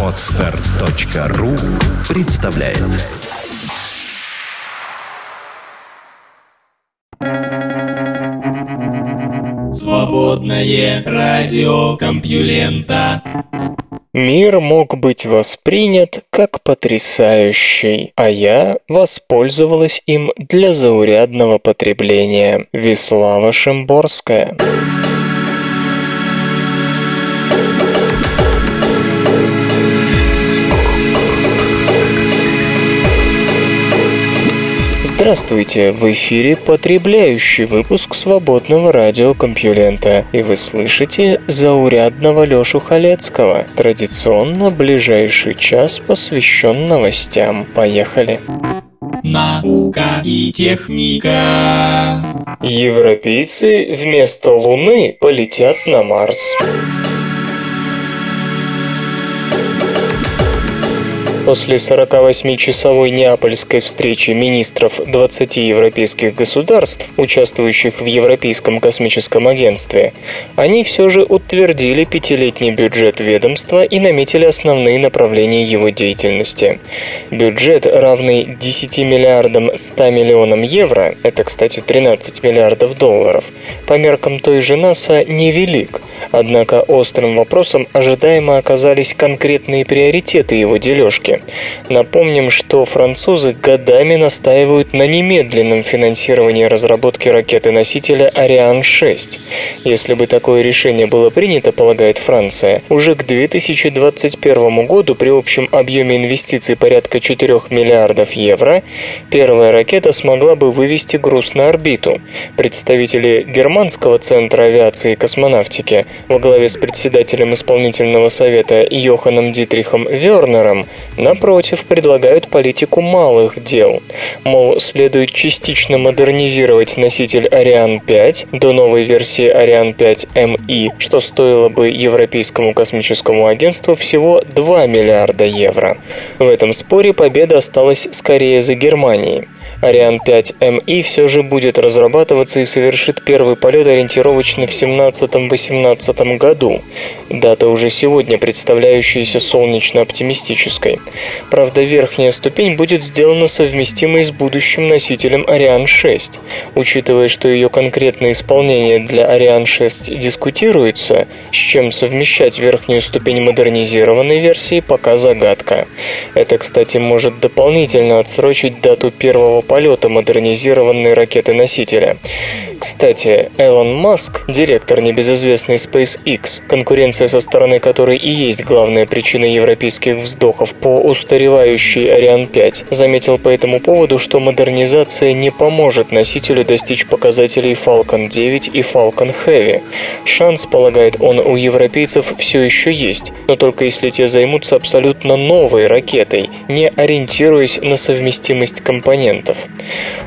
Отстар.ру представляет Свободное радио Компьюлента Мир мог быть воспринят как потрясающий, а я воспользовалась им для заурядного потребления. Веслава Шимборская. Здравствуйте! В эфире потребляющий выпуск свободного радиокомпьюлента, и вы слышите заурядного Лёшу Халецкого. Традиционно ближайший час посвящен новостям. Поехали! Наука и техника. Европейцы вместо Луны полетят на Марс. После 48-часовой неапольской встречи министров 20 европейских государств, участвующих в Европейском космическом агентстве, они все же утвердили пятилетний бюджет ведомства и наметили основные направления его деятельности. Бюджет, равный 10 миллиардам 100 миллионам евро, это, кстати, 13 миллиардов долларов, по меркам той же НАСА невелик, однако острым вопросом ожидаемо оказались конкретные приоритеты его дележки. Напомним, что французы годами настаивают на немедленном финансировании разработки ракеты-носителя «Ариан-6». Если бы такое решение было принято, полагает Франция, уже к 2021 году при общем объеме инвестиций порядка 4 миллиардов евро первая ракета смогла бы вывести груз на орбиту. Представители Германского центра авиации и космонавтики во главе с председателем исполнительного совета Йоханом Дитрихом Вернером Напротив, предлагают политику малых дел. Мол, следует частично модернизировать носитель Ариан 5 до новой версии Ариан 5 МИ, что стоило бы Европейскому космическому агентству всего 2 миллиарда евро. В этом споре победа осталась скорее за Германией. Ариан 5 МИ все же будет разрабатываться и совершит первый полет ориентировочно в 17-18 году. Дата уже сегодня представляющаяся солнечно-оптимистической. Правда, верхняя ступень будет сделана совместимой с будущим носителем Ариан 6. Учитывая, что ее конкретное исполнение для Ариан 6 дискутируется, с чем совмещать верхнюю ступень модернизированной версии пока загадка. Это, кстати, может дополнительно отсрочить дату первого полета модернизированной ракеты-носителя. Кстати, Элон Маск, директор небезызвестной SpaceX, конкуренция со стороны которой и есть главная причина европейских вздохов по устаревающей Ариан 5, заметил по этому поводу, что модернизация не поможет носителю достичь показателей Falcon 9 и Falcon Heavy. Шанс, полагает он, у европейцев все еще есть, но только если те займутся абсолютно новой ракетой, не ориентируясь на совместимость компонентов.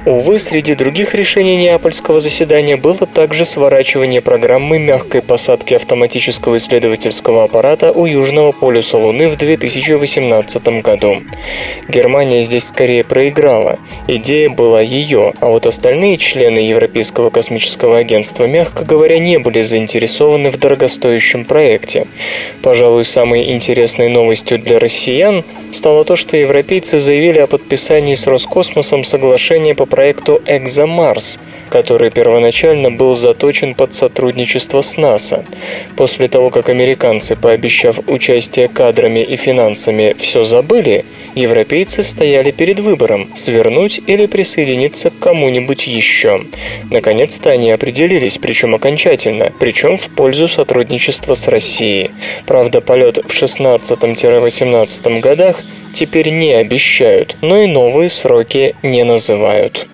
Увы, среди других решений неапольского заседания было также сворачивание программы мягкой посадки автоматического исследовательского аппарата у Южного полюса Луны в 2018 году. Германия здесь скорее проиграла. Идея была ее, а вот остальные члены Европейского космического агентства, мягко говоря, не были заинтересованы в дорогостоящем проекте. Пожалуй, самой интересной новостью для россиян стало то, что европейцы заявили о подписании с Роскосмосом соглашения по проекту «Экзомарс», который первоначально был заточен под сотрудничество с НАСА. После того, как американцы, пообещав участие кадрами и финансами, все забыли, европейцы стояли перед выбором – свернуть или присоединиться к кому-нибудь еще. Наконец-то они определились, причем окончательно, причем в пользу сотрудничества с Россией. Правда, полет в 16-18 годах теперь не обещают, но и новые сроки не называют.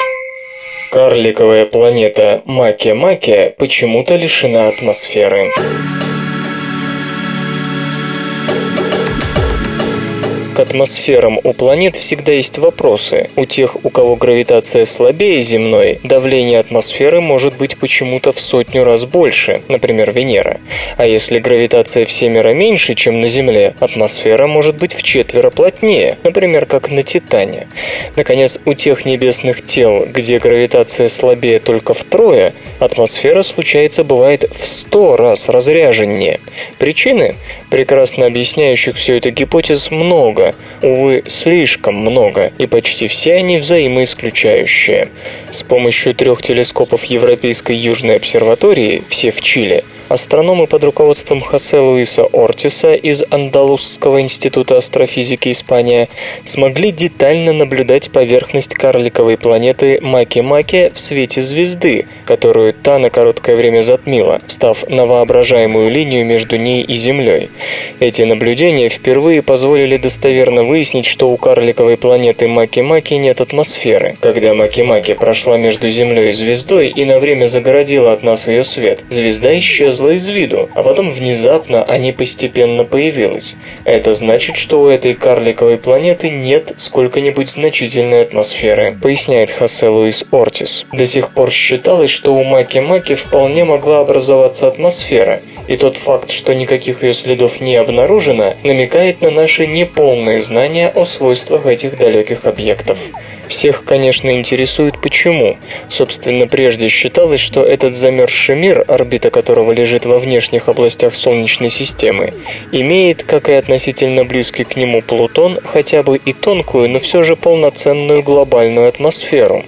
Карликовая планета Маке-Маке почему-то лишена атмосферы. Атмосферам у планет всегда есть вопросы. У тех, у кого гравитация слабее земной, давление атмосферы может быть почему-то в сотню раз больше, например, Венера. А если гравитация в семеро меньше, чем на Земле, атмосфера может быть в четверо плотнее, например, как на Титане. Наконец, у тех небесных тел, где гравитация слабее только втрое, атмосфера случается бывает в сто раз разряженнее. Причины, прекрасно объясняющих все это гипотез, много, увы, слишком много, и почти все они взаимоисключающие. С помощью трех телескопов Европейской Южной обсерватории, все в Чили, Астрономы под руководством Хосе Луиса Ортиса из Андалусского института астрофизики Испания смогли детально наблюдать поверхность карликовой планеты Маки-Маки в свете звезды, которую та на короткое время затмила, встав на воображаемую линию между ней и Землей. Эти наблюдения впервые позволили достоверно выяснить, что у карликовой планеты Маки-Маки нет атмосферы. Когда Маки-Маки прошла между Землей и звездой и на время загородила от нас ее свет, звезда исчезла исчезла из виду, а потом внезапно они постепенно появилась. Это значит, что у этой карликовой планеты нет сколько-нибудь значительной атмосферы, поясняет Хосе Луис Ортис. До сих пор считалось, что у Маки-Маки вполне могла образоваться атмосфера, и тот факт, что никаких ее следов не обнаружено, намекает на наши неполные знания о свойствах этих далеких объектов. Всех, конечно, интересует почему. Собственно, прежде считалось, что этот замерзший мир, орбита которого лежит во внешних областях Солнечной системы, имеет, как и относительно близкий к нему Плутон, хотя бы и тонкую, но все же полноценную глобальную атмосферу.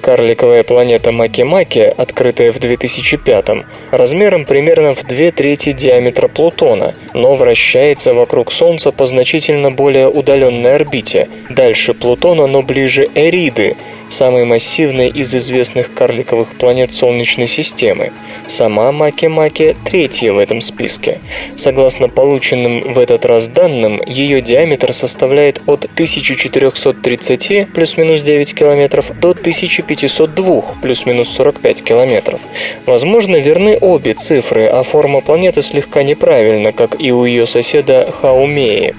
Карликовая планета Маки-Маки, открытая в 2005 размером примерно в две трети диаметра Плутона, но вращается вокруг Солнца по значительно более удаленной орбите, дальше Плутона, но ближе Эриды, самой массивной из известных карликовых планет Солнечной системы. Сама Маки-Маки третья в этом списке. Согласно полученным в этот раз данным, ее диаметр составляет от 1430 плюс-минус 9 километров до 1502 плюс-минус 45 километров. Возможно, верны обе цифры, а форма планеты слегка неправильна, как и у ее соседа Хаумеи.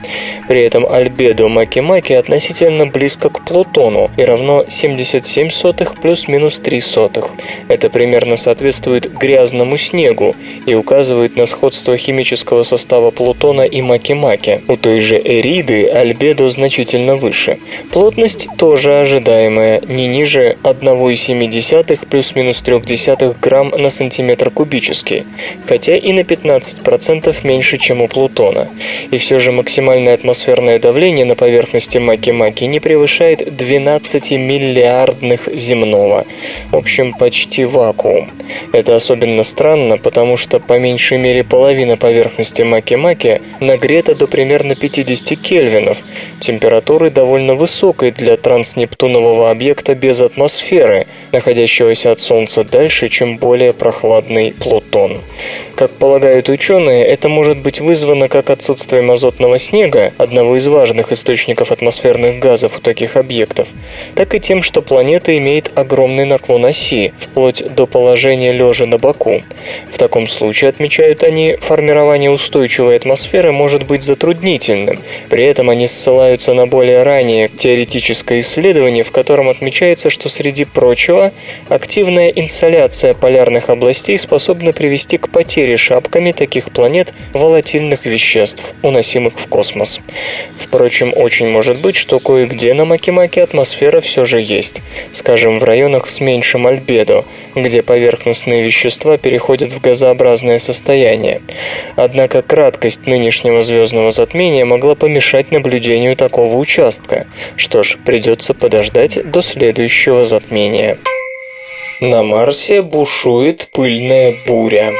При этом альбедо Маки-Маки относительно близко к Плутону и равно 70 77 сотых плюс-минус 3 сотых. Это примерно соответствует грязному снегу и указывает на сходство химического состава Плутона и Маки-Маки. У той же Эриды альбедо значительно выше. Плотность тоже ожидаемая, не ниже 1,7 плюс-минус 0,3 грамм на сантиметр кубический, хотя и на 15% меньше, чем у Плутона. И все же максимальное атмосферное давление на поверхности Маки-Маки не превышает 12 миллиардов миллиардных земного. В общем, почти вакуум. Это особенно странно, потому что по меньшей мере половина поверхности Маки-Маки нагрета до примерно 50 кельвинов, температуры довольно высокой для транснептунового объекта без атмосферы, находящегося от Солнца дальше, чем более прохладный Плутон. Как полагают ученые, это может быть вызвано как отсутствием азотного снега, одного из важных источников атмосферных газов у таких объектов, так и тем, что планета имеет огромный наклон оси, вплоть до положения лежа на боку. В таком случае, отмечают они, формирование устойчивой атмосферы может быть затруднительным. При этом они ссылаются на более раннее теоретическое исследование, в котором отмечается, что среди прочего активная инсоляция полярных областей способна привести к потере шапками таких планет волатильных веществ, уносимых в космос. Впрочем, очень может быть, что кое-где на Макимаке атмосфера все же есть есть, скажем, в районах с меньшим альбедо, где поверхностные вещества переходят в газообразное состояние. Однако краткость нынешнего звездного затмения могла помешать наблюдению такого участка. Что ж, придется подождать до следующего затмения. На Марсе бушует пыльная буря.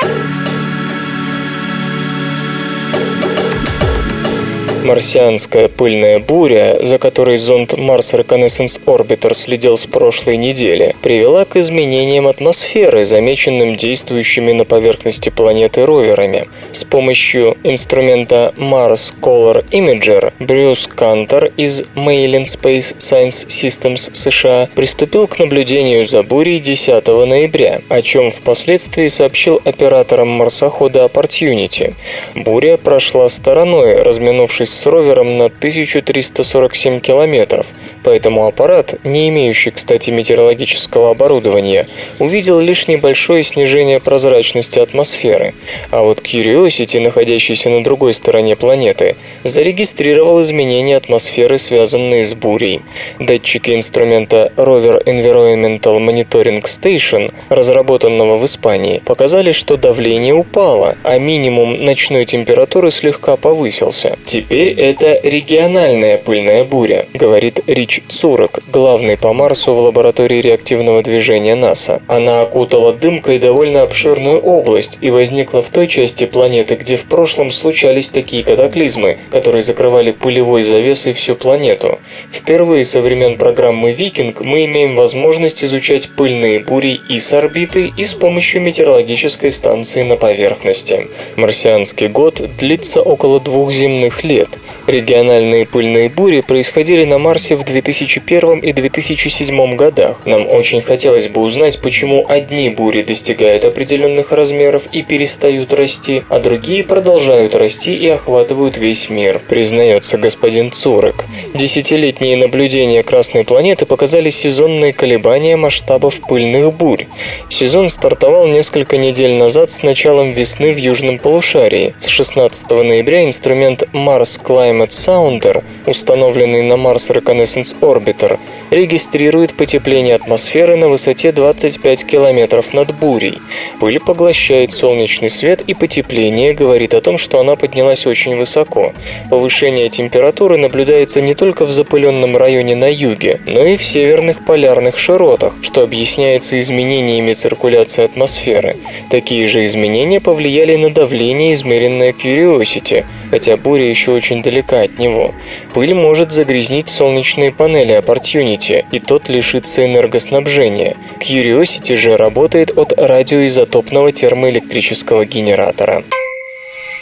Марсианская пыльная буря, за которой зонд Mars Reconnaissance Orbiter следил с прошлой недели, привела к изменениям атмосферы, замеченным действующими на поверхности планеты роверами. С помощью инструмента Mars Color Imager Брюс Кантер из Mailin Space Science Systems США приступил к наблюдению за бурей 10 ноября, о чем впоследствии сообщил операторам марсохода Opportunity. Буря прошла стороной, разминувшись с ровером на 1347 километров, поэтому аппарат, не имеющий, кстати, метеорологического оборудования, увидел лишь небольшое снижение прозрачности атмосферы, а вот Curiosity, находящийся на другой стороне планеты, зарегистрировал изменения атмосферы, связанные с бурей. Датчики инструмента Rover Environmental Monitoring Station, разработанного в Испании, показали, что давление упало, а минимум ночной температуры слегка повысился. Теперь это региональная пыльная буря, говорит Рич Цурок, главный по Марсу в лаборатории реактивного движения НАСА. Она окутала дымкой довольно обширную область и возникла в той части планеты, где в прошлом случались такие катаклизмы, которые закрывали пылевой завесой всю планету. Впервые со времен программы «Викинг» мы имеем возможность изучать пыльные бури и с орбиты, и с помощью метеорологической станции на поверхности. Марсианский год длится около двух земных лет. Региональные пыльные бури происходили на Марсе в 2001 и 2007 годах. Нам очень хотелось бы узнать, почему одни бури достигают определенных размеров и перестают расти, а другие продолжают расти и охватывают весь мир, признается господин Цурек. Десятилетние наблюдения Красной планеты показали сезонные колебания масштабов пыльных бурь. Сезон стартовал несколько недель назад с началом весны в южном полушарии. С 16 ноября инструмент Mars Climate Sounder, установленный на Mars Reconnaissance Orbiter, регистрирует потепление атмосферы на высоте 25 километров над бурей. Пыль поглощает солнечный свет и потепление говорит о том, что она поднялась очень высоко. Повышение температуры наблюдается не только в запыленном районе на юге, но и в северных полярных широтах, что объясняется изменениями циркуляции атмосферы. Такие же изменения повлияли на давление, измеренное Curiosity, хотя буря еще очень далека от него. Пыль может загрязнить солнечные панели Opportunity, и тот лишится энергоснабжения. Curiosity же работает от радиоизотопного термоэлектрического генератора.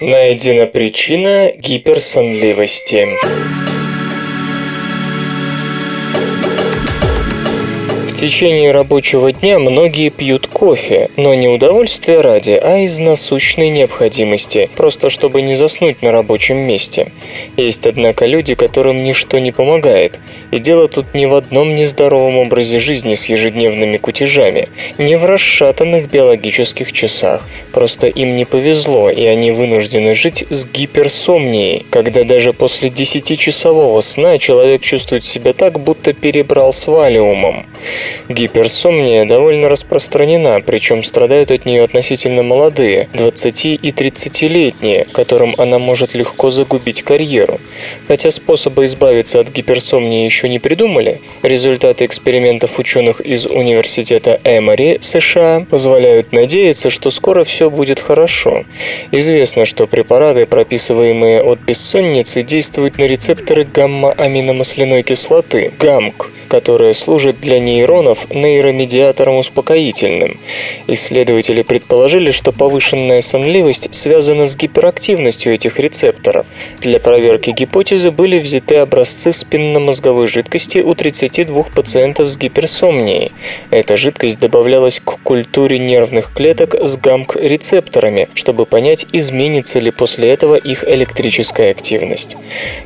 Найдена причина гиперсонливости. Течение рабочего дня многие пьют кофе, но не удовольствия ради, а из насущной необходимости, просто чтобы не заснуть на рабочем месте. Есть, однако, люди, которым ничто не помогает, и дело тут не в одном нездоровом образе жизни с ежедневными кутежами, не в расшатанных биологических часах, просто им не повезло, и они вынуждены жить с гиперсомнией, когда даже после 10-часового сна человек чувствует себя так, будто перебрал с валиумом. Гиперсомния довольно распространена, причем страдают от нее относительно молодые, 20 и 30-летние, которым она может легко загубить карьеру. Хотя способы избавиться от гиперсомнии еще не придумали, результаты экспериментов ученых из Университета Эмори, США, позволяют надеяться, что скоро все будет хорошо. Известно, что препараты, прописываемые от бессонницы, действуют на рецепторы гамма-аминомасляной кислоты, ГАМК, которая служит для нейронов нейромедиатором успокоительным. Исследователи предположили, что повышенная сонливость связана с гиперактивностью этих рецепторов. Для проверки гипотезы были взяты образцы спинномозговой жидкости у 32 пациентов с гиперсомнией. Эта жидкость добавлялась к культуре нервных клеток с ГАМК-рецепторами, чтобы понять, изменится ли после этого их электрическая активность.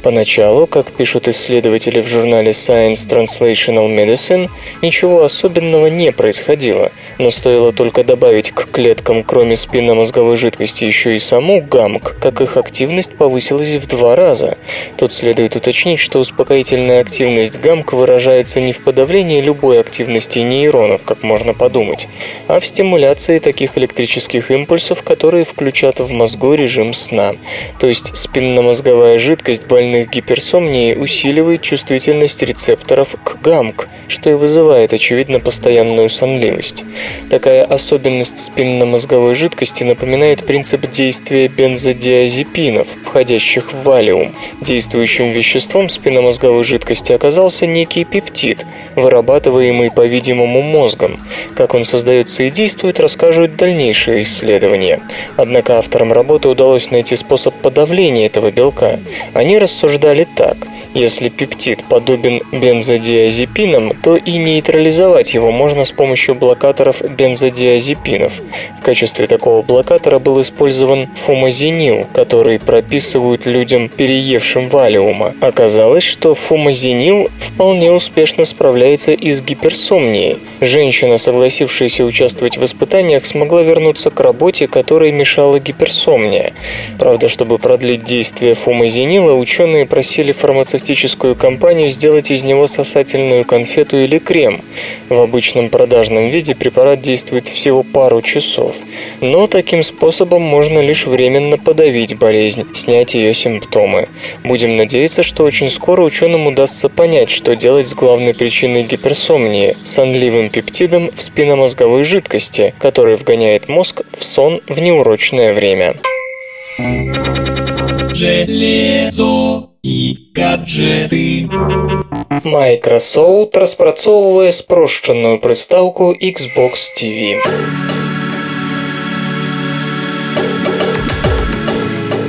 Поначалу, как пишут исследователи в журнале Science Translation Translational Medicine ничего особенного не происходило, но стоило только добавить к клеткам, кроме спинномозговой жидкости, еще и саму ГАМК, как их активность повысилась в два раза. Тут следует уточнить, что успокоительная активность ГАМК выражается не в подавлении любой активности нейронов, как можно подумать, а в стимуляции таких электрических импульсов, которые включат в мозгу режим сна. То есть спинномозговая жидкость больных гиперсомнией усиливает чувствительность рецепторов к гамк, что и вызывает, очевидно, постоянную сонливость. Такая особенность спинномозговой жидкости напоминает принцип действия бензодиазепинов, входящих в валиум. Действующим веществом спинномозговой жидкости оказался некий пептид, вырабатываемый, по-видимому, мозгом. Как он создается и действует, расскажут дальнейшие исследования. Однако авторам работы удалось найти способ подавления этого белка. Они рассуждали так. Если пептид подобен бензодиазепинам, то и нейтрализовать его можно с помощью блокаторов бензодиазепинов. В качестве такого блокатора был использован фумазинил, который прописывают людям, переевшим валиума. Оказалось, что фумазинил вполне успешно справляется и с гиперсомнией. Женщина, согласившаяся участвовать в испытаниях, смогла вернуться к работе, которой мешала гиперсомния. Правда, чтобы продлить действие фумазинила, ученые просили фармацевтическую компанию сделать из него сосательную конфету или крем. В обычном продажном виде препарат действует всего пару часов. Но таким способом можно лишь временно подавить болезнь, снять ее симптомы. Будем надеяться, что очень скоро ученым удастся понять, что делать с главной причиной гиперсомнии – сонливым пептидом в спинномозговой жидкости, который вгоняет мозг в сон в неурочное время. И гаджеты. Microsoft распрацоўвае спрошчаную прыстаўку Xbox TV.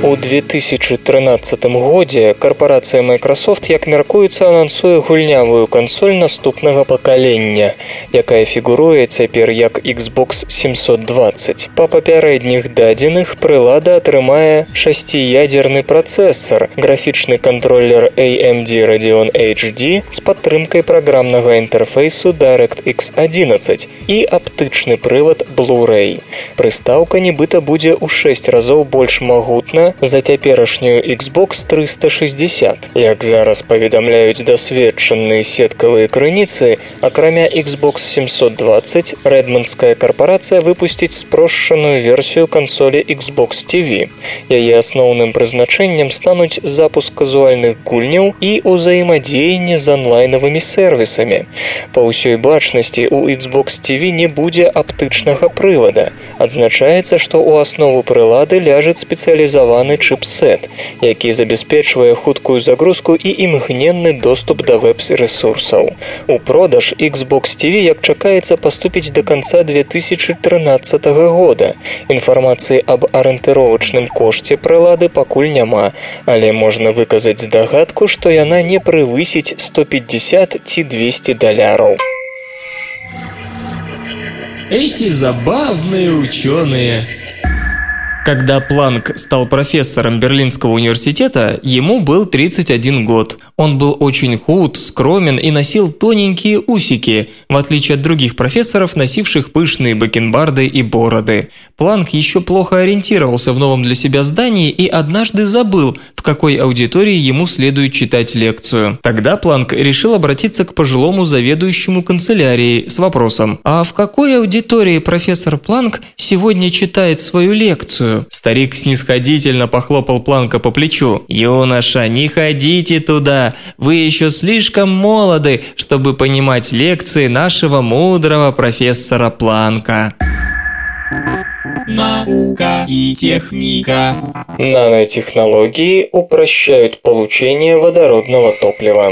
У 2013 годзе карпорацыя Microsoft, як мяркуецца, анансуе гульнявую кансоль наступнага пакалення, якая фігуруе цяпер як Xbox 720. Па папярэдніх дадзеных прылада атрымае шасціядзерны працэсар, графічны кантроллер AMD Radeon HD з падтрымкай праграмнага інтэрфейсу DirectX 11 і аптычны прывад Blu-ray. Прыстаўка нібыта будзе ў 6 разоў больш магутна за цяперашнюю Xbox 360. Як зараз паведамляюць дасведчаныя сеткавыя крыніцы, акрамя Xbox 720 рэдманская карпорацыя выпусціць спрошчаную версію кансолі Xbox TV. Яе асноўным прызначэннем стануць запуск казуальных гульняў і ўзаемадзеянне з онлайнавымі сервісамі. Па ўсёй бачнасці у Xbox TV не будзе аптычнага прывада. Адзначаецца, што ў аснову прылады ляжыць спецыялізаваны спецыяльны чыпсет, які забяспечвае хуткую загрузку і імгненны доступ да веб-рэсурсаў. У продаж Xbox TV, як чакаецца паступіць да канца 2013 года. Інфармацыі аб арыентыровачным кошце прылады пакуль няма, але можна выказаць здагадку, што яна не прывысіць 150 ці 200 даляраў. Эти забавные ученые. Когда Планк стал профессором Берлинского университета, ему был 31 год. Он был очень худ, скромен и носил тоненькие усики, в отличие от других профессоров, носивших пышные бакенбарды и бороды. Планк еще плохо ориентировался в новом для себя здании и однажды забыл, в какой аудитории ему следует читать лекцию. Тогда Планк решил обратиться к пожилому заведующему канцелярией с вопросом «А в какой аудитории профессор Планк сегодня читает свою лекцию?» Старик снисходительно похлопал Планка по плечу. «Юноша, не ходите туда! Вы еще слишком молоды, чтобы понимать лекции нашего мудрого профессора Планка». Наука и техника. Нанотехнологии упрощают получение водородного топлива.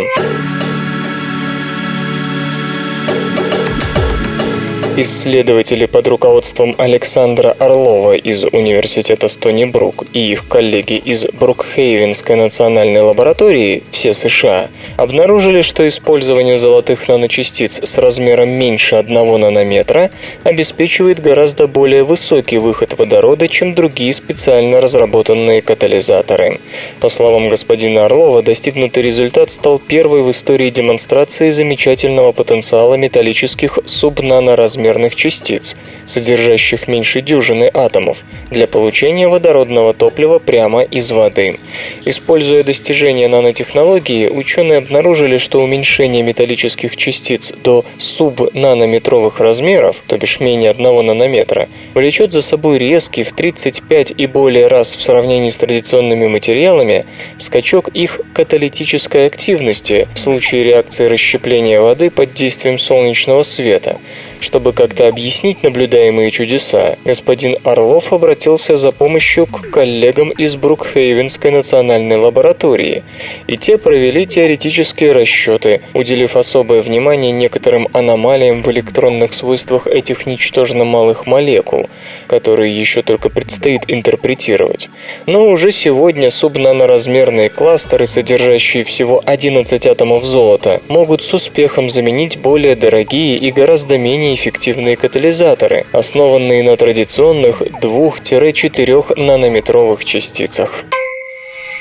Исследователи под руководством Александра Орлова из Университета Стони Брук и их коллеги из Брукхейвенской национальной лаборатории, все США, обнаружили, что использование золотых наночастиц с размером меньше 1 нанометра обеспечивает гораздо более высокий выход водорода, чем другие специально разработанные катализаторы. По словам господина Орлова, достигнутый результат стал первой в истории демонстрацией замечательного потенциала металлических субнаноразмерных размерных частиц, содержащих меньше дюжины атомов, для получения водородного топлива прямо из воды. Используя достижения нанотехнологии, ученые обнаружили, что уменьшение металлических частиц до субнанометровых размеров, то бишь менее 1 нанометра, влечет за собой резкий в 35 и более раз в сравнении с традиционными материалами скачок их каталитической активности в случае реакции расщепления воды под действием солнечного света. Чтобы как-то объяснить наблюдаемые чудеса, господин Орлов обратился за помощью к коллегам из Брукхейвенской национальной лаборатории, и те провели теоретические расчеты, уделив особое внимание некоторым аномалиям в электронных свойствах этих ничтожно малых молекул, которые еще только предстоит интерпретировать. Но уже сегодня субнаноразмерные кластеры, содержащие всего 11 атомов золота, могут с успехом заменить более дорогие и гораздо менее эффективные катализаторы, основанные на традиционных 2-4 нанометровых частицах.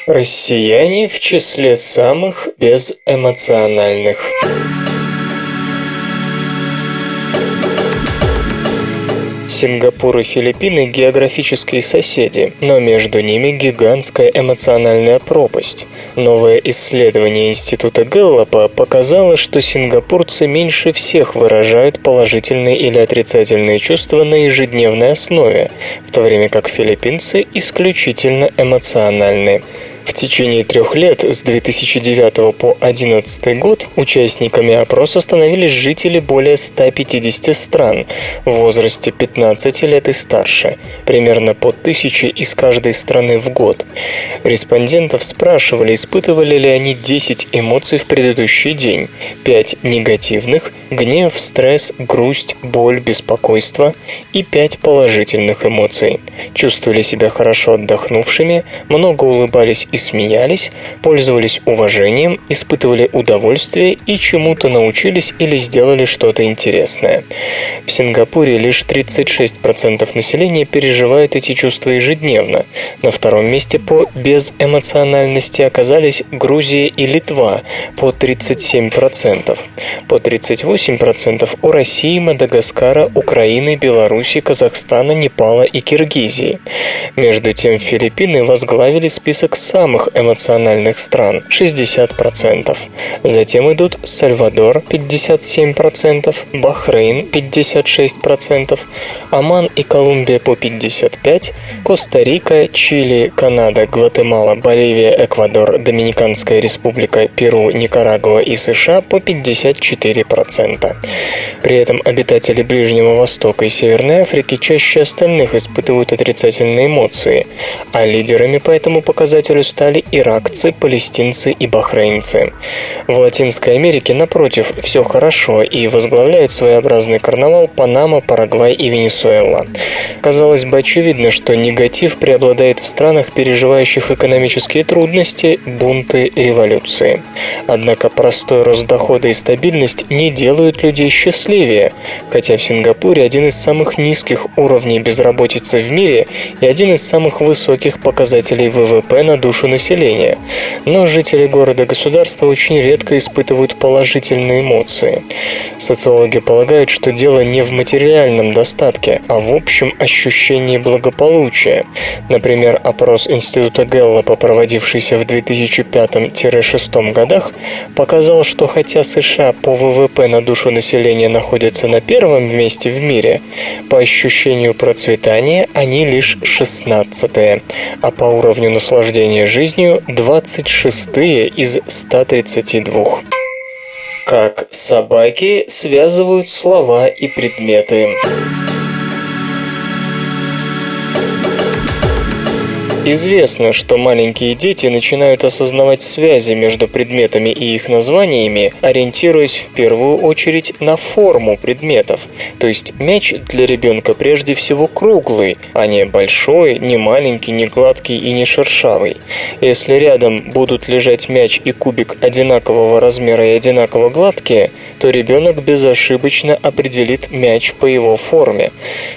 Россияне в числе самых безэмоциональных. Сингапур и Филиппины – географические соседи, но между ними гигантская эмоциональная пропасть. Новое исследование Института Гэллопа показало, что сингапурцы меньше всех выражают положительные или отрицательные чувства на ежедневной основе, в то время как филиппинцы исключительно эмоциональны. В течение трех лет, с 2009 по 2011 год, участниками опроса становились жители более 150 стран в возрасте 15 лет и старше, примерно по тысяче из каждой страны в год. Респондентов спрашивали, испытывали ли они 10 эмоций в предыдущий день, 5 негативных – гнев, стресс, грусть, боль, беспокойство и 5 положительных эмоций. Чувствовали себя хорошо отдохнувшими, много улыбались и смеялись, пользовались уважением, испытывали удовольствие и чему-то научились или сделали что-то интересное. В Сингапуре лишь 36% населения переживают эти чувства ежедневно. На втором месте по безэмоциональности оказались Грузия и Литва по 37%. По 38% у России, Мадагаскара, Украины, Беларуси, Казахстана, Непала и Киргизии. Между тем Филиппины возглавили список самых самых эмоциональных стран – 60%. Затем идут Сальвадор – 57%, Бахрейн – 56%, Оман и Колумбия по 55%, Коста-Рика, Чили, Канада, Гватемала, Боливия, Эквадор, Доминиканская республика, Перу, Никарагуа и США по 54%. При этом обитатели Ближнего Востока и Северной Африки чаще остальных испытывают отрицательные эмоции, а лидерами по этому показателю стали иракцы, палестинцы и бахрейнцы. В Латинской Америке, напротив, все хорошо и возглавляют своеобразный карнавал Панама, Парагвай и Венесуэла. Казалось бы, очевидно, что негатив преобладает в странах, переживающих экономические трудности, бунты, революции. Однако простой рост дохода и стабильность не делают людей счастливее, хотя в Сингапуре один из самых низких уровней безработицы в мире и один из самых высоких показателей ВВП на душу населения. Но жители города-государства очень редко испытывают положительные эмоции. Социологи полагают, что дело не в материальном достатке, а в общем ощущении благополучия. Например, опрос Института Гэллопа, проводившийся в 2005-2006 годах, показал, что хотя США по ВВП на душу населения находятся на первом месте в мире, по ощущению процветания они лишь 16 а по уровню наслаждения жизнью 26 из 132. Как собаки связывают слова и предметы. Известно, что маленькие дети начинают осознавать связи между предметами и их названиями, ориентируясь в первую очередь на форму предметов. То есть мяч для ребенка прежде всего круглый, а не большой, не маленький, не гладкий и не шершавый. Если рядом будут лежать мяч и кубик одинакового размера и одинаково гладкие, то ребенок безошибочно определит мяч по его форме.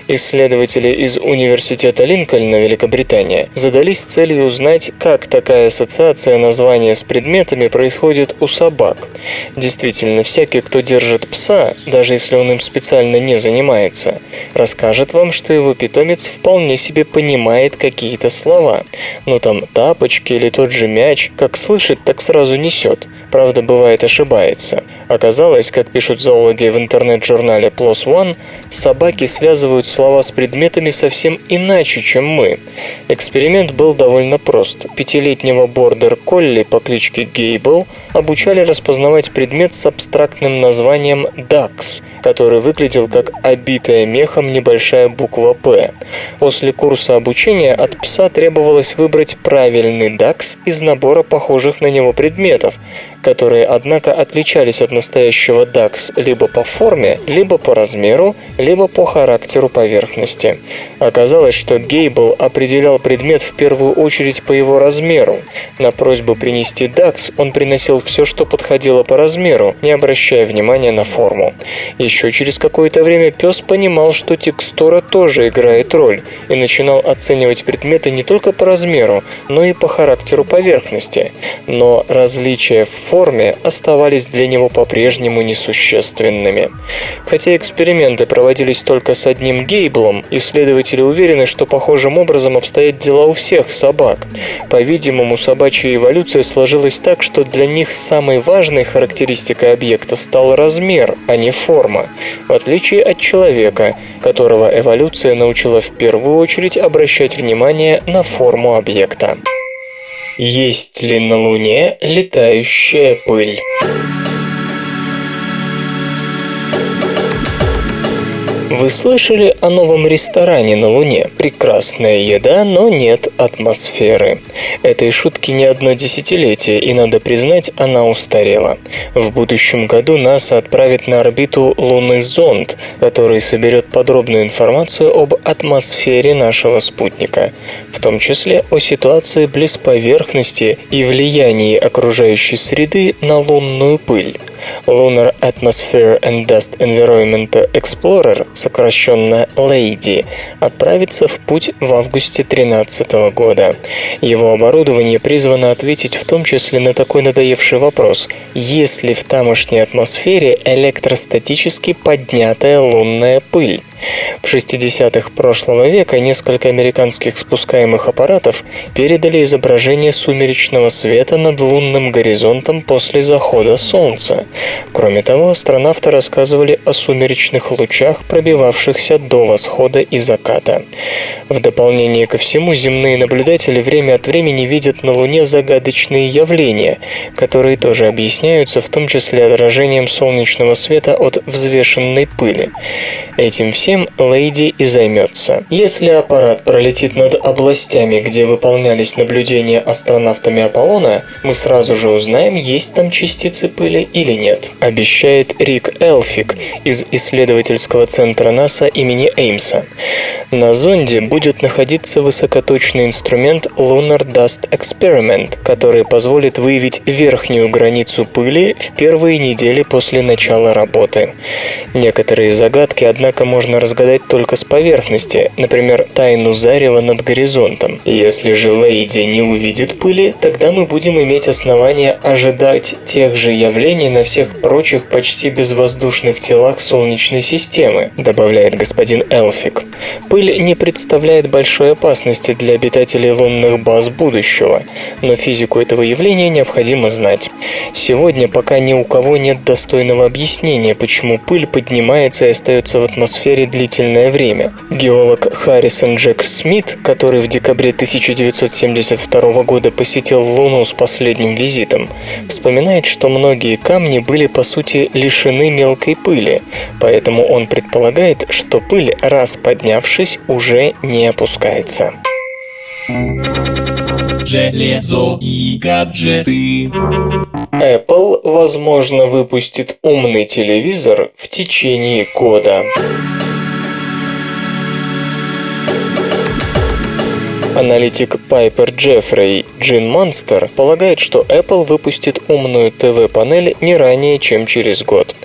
Исследователи из Университета Линкольна, Великобритания, задали задались целью узнать, как такая ассоциация названия с предметами происходит у собак. Действительно, всякий, кто держит пса, даже если он им специально не занимается, расскажет вам, что его питомец вполне себе понимает какие-то слова. Ну там тапочки или тот же мяч, как слышит, так сразу несет. Правда, бывает ошибается. Оказалось, как пишут зоологи в интернет-журнале PLOS ONE, собаки связывают слова с предметами совсем иначе, чем мы. Эксперимент Эксперимент был довольно прост. Пятилетнего бордер-колли по кличке Гейбл обучали распознавать предмет с абстрактным названием «дакс», который выглядел как обитая мехом небольшая буква «П». После курса обучения от пса требовалось выбрать правильный DAX из набора похожих на него предметов, которые, однако, отличались от настоящего DAX либо по форме, либо по размеру, либо по характеру поверхности. Оказалось, что Гейбл определял предмет в первую очередь по его размеру. На просьбу принести DAX он приносил все, что подходило по размеру, не обращая внимания на форму. Еще через какое-то время пес понимал, что текстура тоже играет роль, и начинал оценивать предметы не только по размеру, но и по характеру поверхности. Но различия в форме оставались для него по-прежнему несущественными. Хотя эксперименты проводились только с одним Гейблом, исследователи уверены, что похожим образом обстоят дела у всех собак. По-видимому, собачья эволюция сложилась так, что для них самой важной характеристикой объекта стал размер, а не форма, в отличие от человека, которого эволюция научила в первую очередь обращать внимание на форму объекта. Есть ли на Луне летающая пыль? Вы слышали о новом ресторане на Луне? Прекрасная еда, но нет атмосферы. Этой шутки не одно десятилетие, и, надо признать, она устарела. В будущем году НАСА отправит на орбиту лунный зонд, который соберет подробную информацию об атмосфере нашего спутника, в том числе о ситуации близ поверхности и влиянии окружающей среды на лунную пыль. Lunar Atmosphere and Dust Environment Explorer, сокращенно LADY, отправится в путь в августе 2013 года. Его оборудование призвано ответить в том числе на такой надоевший вопрос, есть ли в тамошней атмосфере электростатически поднятая лунная пыль. В 60-х прошлого века несколько американских спускаемых аппаратов передали изображение сумеречного света над лунным горизонтом после захода Солнца. Кроме того, астронавты рассказывали о сумеречных лучах, пробивавшихся до восхода и заката. В дополнение ко всему, земные наблюдатели время от времени видят на Луне загадочные явления, которые тоже объясняются в том числе отражением солнечного света от взвешенной пыли. Этим всем Лейди и займется. Если аппарат пролетит над областями, где выполнялись наблюдения астронавтами Аполлона, мы сразу же узнаем, есть там частицы пыли или нет, обещает Рик Элфик из исследовательского центра НАСА имени Эймса. На зонде будет находиться высокоточный инструмент Lunar Dust Experiment, который позволит выявить верхнюю границу пыли в первые недели после начала работы. Некоторые загадки, однако, можно разгадать только с поверхности, например, тайну зарева над горизонтом. Если же Лейди не увидит пыли, тогда мы будем иметь основания ожидать тех же явлений на всех прочих почти безвоздушных телах Солнечной системы, добавляет господин Элфик. Пыль не представляет большой опасности для обитателей лунных баз будущего, но физику этого явления необходимо знать. Сегодня пока ни у кого нет достойного объяснения, почему пыль поднимается и остается в атмосфере длительное время. Геолог Харрисон Джек Смит, который в декабре 1972 года посетил Луну с последним визитом, вспоминает, что многие камни были по сути лишены мелкой пыли, поэтому он предполагает, что пыль, раз поднявшись, уже не опускается. Железо и гаджеты. Apple, возможно, выпустит умный телевизор в течение года. Аналитик Пайпер Джеффрей Джин Монстер полагает, что Apple выпустит умную ТВ-панель не ранее, чем через год.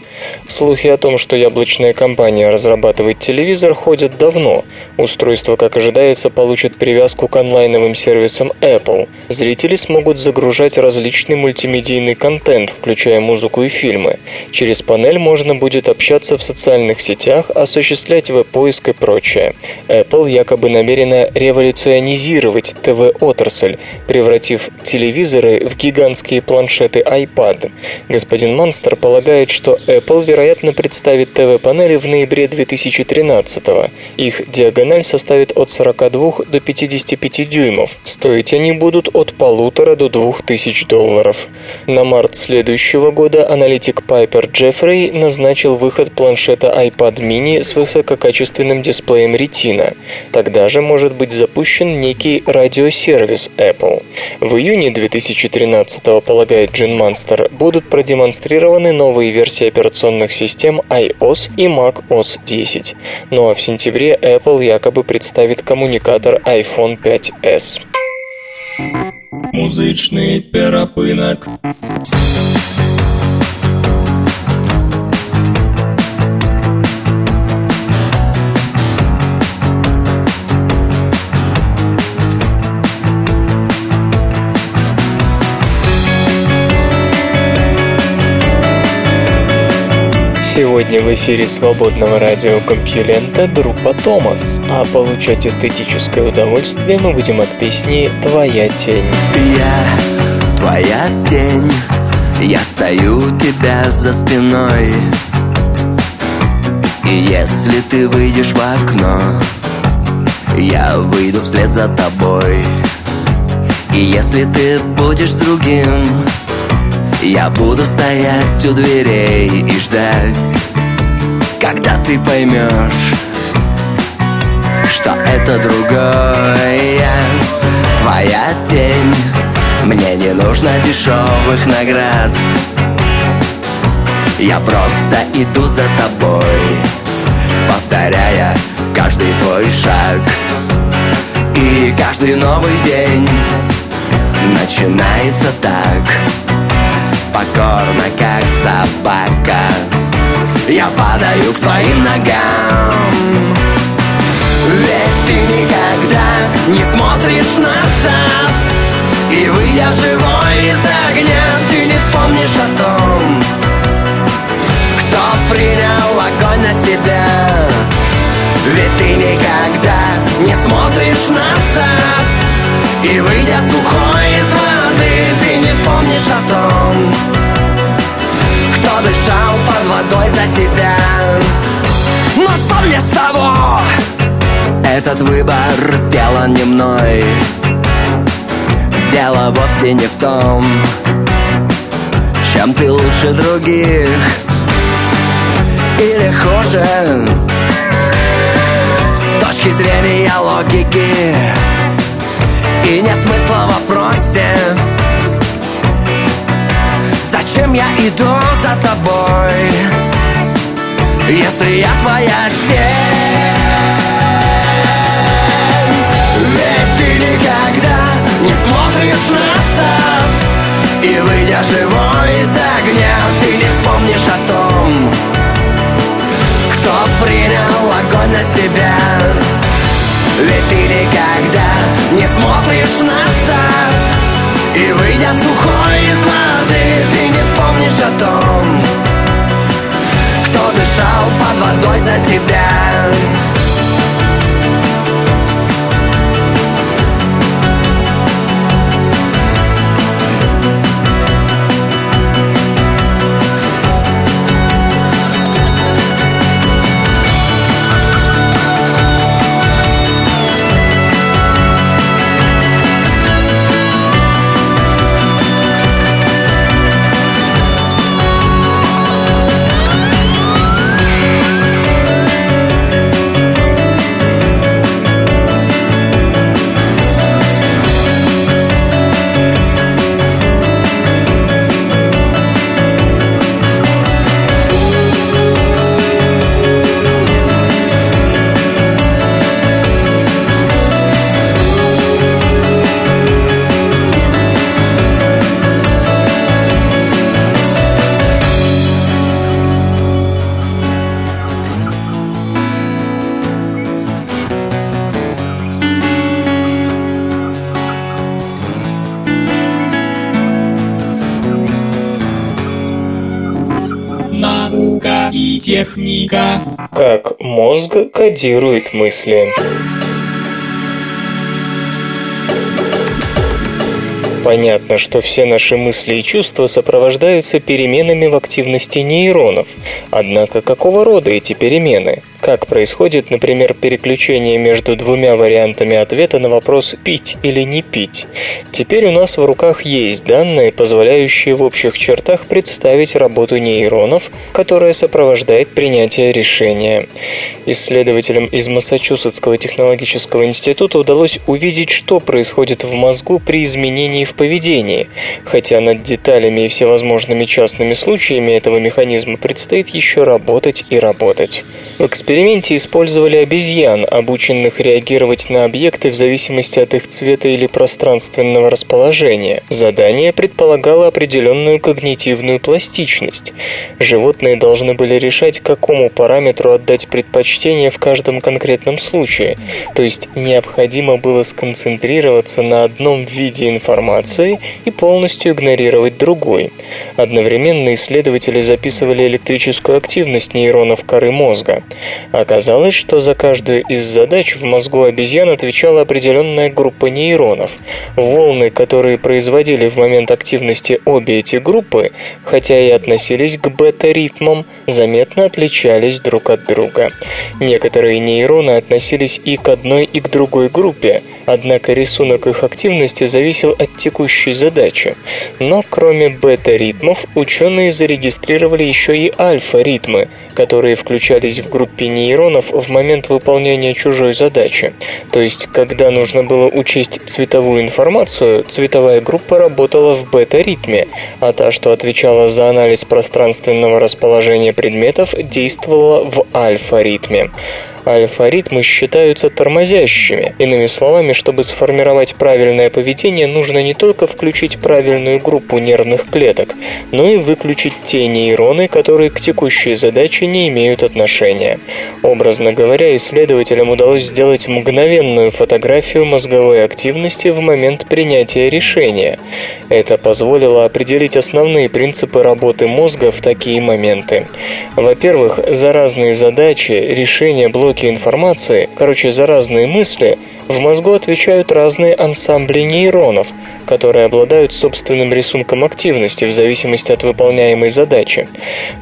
Слухи о том, что яблочная компания разрабатывает телевизор, ходят давно. Устройство, как ожидается, получит привязку к онлайновым сервисам Apple. Зрители смогут загружать различный мультимедийный контент, включая музыку и фильмы. Через панель можно будет общаться в социальных сетях, осуществлять веб-поиск и прочее. Apple якобы намерена революционизировать ТВ-отрасль, превратив телевизоры в гигантские планшеты iPad. Господин Монстер полагает, что Apple, вероятно, представит ТВ-панели в ноябре 2013 -го. Их диагональ составит от 42 до 55 дюймов. Стоить они будут от полутора до двух тысяч долларов. На март следующего года аналитик Пайпер Джеффрей назначил выход планшета iPad mini с высококачественным дисплеем Retina. Тогда же может быть запущен некий радиосервис Apple. В июне 2013 полагает Джин Манстер, будут продемонстрированы новые версии операционных систем iOS и macOS 10. Ну а в сентябре Apple якобы представит коммуникатор iPhone 5s. Музычный перапынак. Сегодня в эфире свободного радиокомпьюлента группа Томас, а получать эстетическое удовольствие мы будем от песни «Твоя тень». Я твоя тень, я стою у тебя за спиной. И если ты выйдешь в окно, я выйду вслед за тобой. И если ты будешь другим, я буду стоять у дверей и ждать Когда ты поймешь Что это другое. Твоя тень Мне не нужно дешевых наград. Я просто иду за тобой Повторяя каждый твой шаг. И каждый новый день Начинается так. Покорно, как собака Я падаю к твоим ногам. Ведь ты никогда не смотришь назад. И выйдя живой из огня Ты не вспомнишь о том Кто принял огонь на себя. Ведь ты никогда не смотришь назад. И выйдя сухой из воды Ты не вспомнишь о том дышал под водой за тебя. Но что мне с того? Этот выбор сделан не мной. Дело вовсе не в том Чем ты лучше других Или хуже. С точки зрения логики И нет смысла в вопросе Зачем я иду за тобой, если я твоя тень? Ведь ты никогда не смотришь назад И выйдя живой из огня, ты не вспомнишь о том, кто принял огонь на себя. Ведь ты никогда не смотришь назад И выйдя сухой из воды, ты не вспомнишь о том Кто дышал под водой за тебя Наука и техника. Как мозг кодирует мысли. Понятно, что все наши мысли и чувства сопровождаются переменами в активности нейронов. Однако какого рода эти перемены? Как происходит, например, переключение между двумя вариантами ответа на вопрос «пить или не пить»? Теперь у нас в руках есть данные, позволяющие в общих чертах представить работу нейронов, которая сопровождает принятие решения. Исследователям из Массачусетского технологического института удалось увидеть, что происходит в мозгу при изменении в поведении, хотя над деталями и всевозможными частными случаями этого механизма предстоит еще работать и работать. В использовали обезьян, обученных реагировать на объекты в зависимости от их цвета или пространственного расположения. Задание предполагало определенную когнитивную пластичность. Животные должны были решать, какому параметру отдать предпочтение в каждом конкретном случае, то есть необходимо было сконцентрироваться на одном виде информации и полностью игнорировать другой. Одновременно исследователи записывали электрическую активность нейронов коры мозга. Оказалось, что за каждую из задач в мозгу обезьян отвечала определенная группа нейронов. Волны, которые производили в момент активности обе эти группы, хотя и относились к бета-ритмам, заметно отличались друг от друга. Некоторые нейроны относились и к одной, и к другой группе, однако рисунок их активности зависел от текущей задачи. Но кроме бета-ритмов, ученые зарегистрировали еще и альфа-ритмы, которые включались в группе нейронов в момент выполнения чужой задачи. То есть, когда нужно было учесть цветовую информацию, цветовая группа работала в бета-ритме, а та, что отвечала за анализ пространственного расположения предметов, действовала в альфа-ритме. Альфа-ритмы считаются тормозящими. Иными словами, чтобы сформировать правильное поведение, нужно не только включить правильную группу нервных клеток, но и выключить те нейроны, которые к текущей задаче не имеют отношения. Образно говоря, исследователям удалось сделать мгновенную фотографию мозговой активности в момент принятия решения. Это позволило определить основные принципы работы мозга в такие моменты. Во-первых, за разные задачи, решения блоки потоки информации, короче, за разные мысли, в мозгу отвечают разные ансамбли нейронов, которые обладают собственным рисунком активности в зависимости от выполняемой задачи.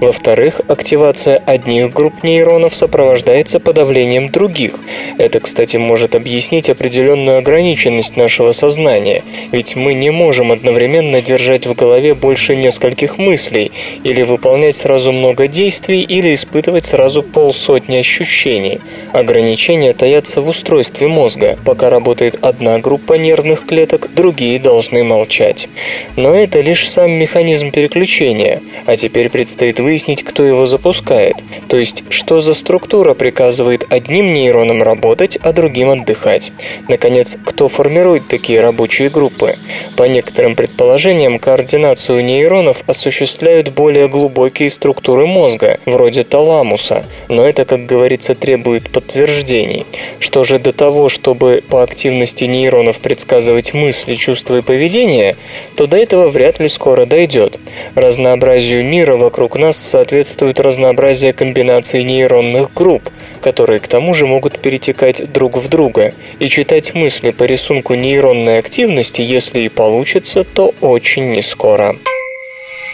Во-вторых, активация одних групп нейронов сопровождается подавлением других. Это, кстати, может объяснить определенную ограниченность нашего сознания, ведь мы не можем одновременно держать в голове больше нескольких мыслей, или выполнять сразу много действий, или испытывать сразу полсотни ощущений. Ограничения таятся в устройстве мозга. Пока работает одна группа нервных клеток, другие должны молчать. Но это лишь сам механизм переключения, а теперь предстоит выяснить, кто его запускает, то есть что за структура приказывает одним нейронам работать, а другим отдыхать. Наконец, кто формирует такие рабочие группы? По некоторым предположениям, координацию нейронов осуществляют более глубокие структуры мозга, вроде таламуса, но это, как говорится, требует подтверждений. Что же до того, чтобы по активности нейронов предсказывать мысли, чувства и поведение, то до этого вряд ли скоро дойдет. Разнообразию мира вокруг нас соответствует разнообразие комбинаций нейронных групп, которые к тому же могут перетекать друг в друга, и читать мысли по рисунку нейронной активности, если и получится, то очень нескоро.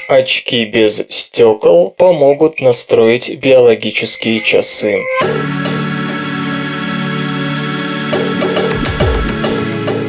Очки без стекол помогут настроить биологические часы.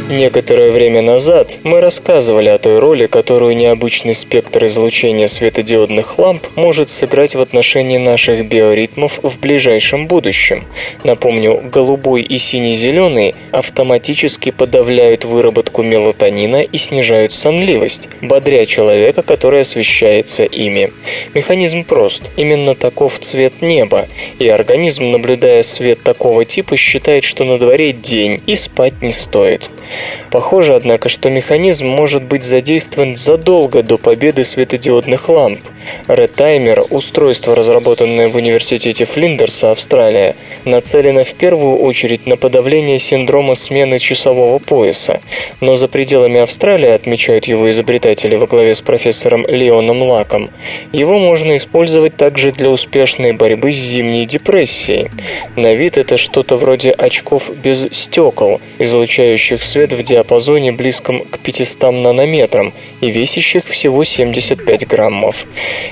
Некоторое время назад мы рассказывали о той роли, которую необычный спектр излучения светодиодных ламп может сыграть в отношении наших биоритмов в ближайшем будущем. Напомню, голубой и синий-зеленый автоматически подавляют выработку мелатонина и снижают сонливость, бодря человека, который освещается ими. Механизм прост. Именно таков цвет неба, и организм, наблюдая свет такого типа, считает, что на дворе день и спать не стоит. Похоже, однако, что механизм может быть задействован задолго до победы светодиодных ламп. Ретаймер – устройство, разработанное в университете Флиндерса, Австралия, нацелено в первую очередь на подавление синдрома смены часового пояса. Но за пределами Австралии, отмечают его изобретатели во главе с профессором Леоном Лаком, его можно использовать также для успешной борьбы с зимней депрессией. На вид это что-то вроде очков без стекол, излучающих свет в диапазоне близком к 500 нанометрам и весящих всего 75 граммов.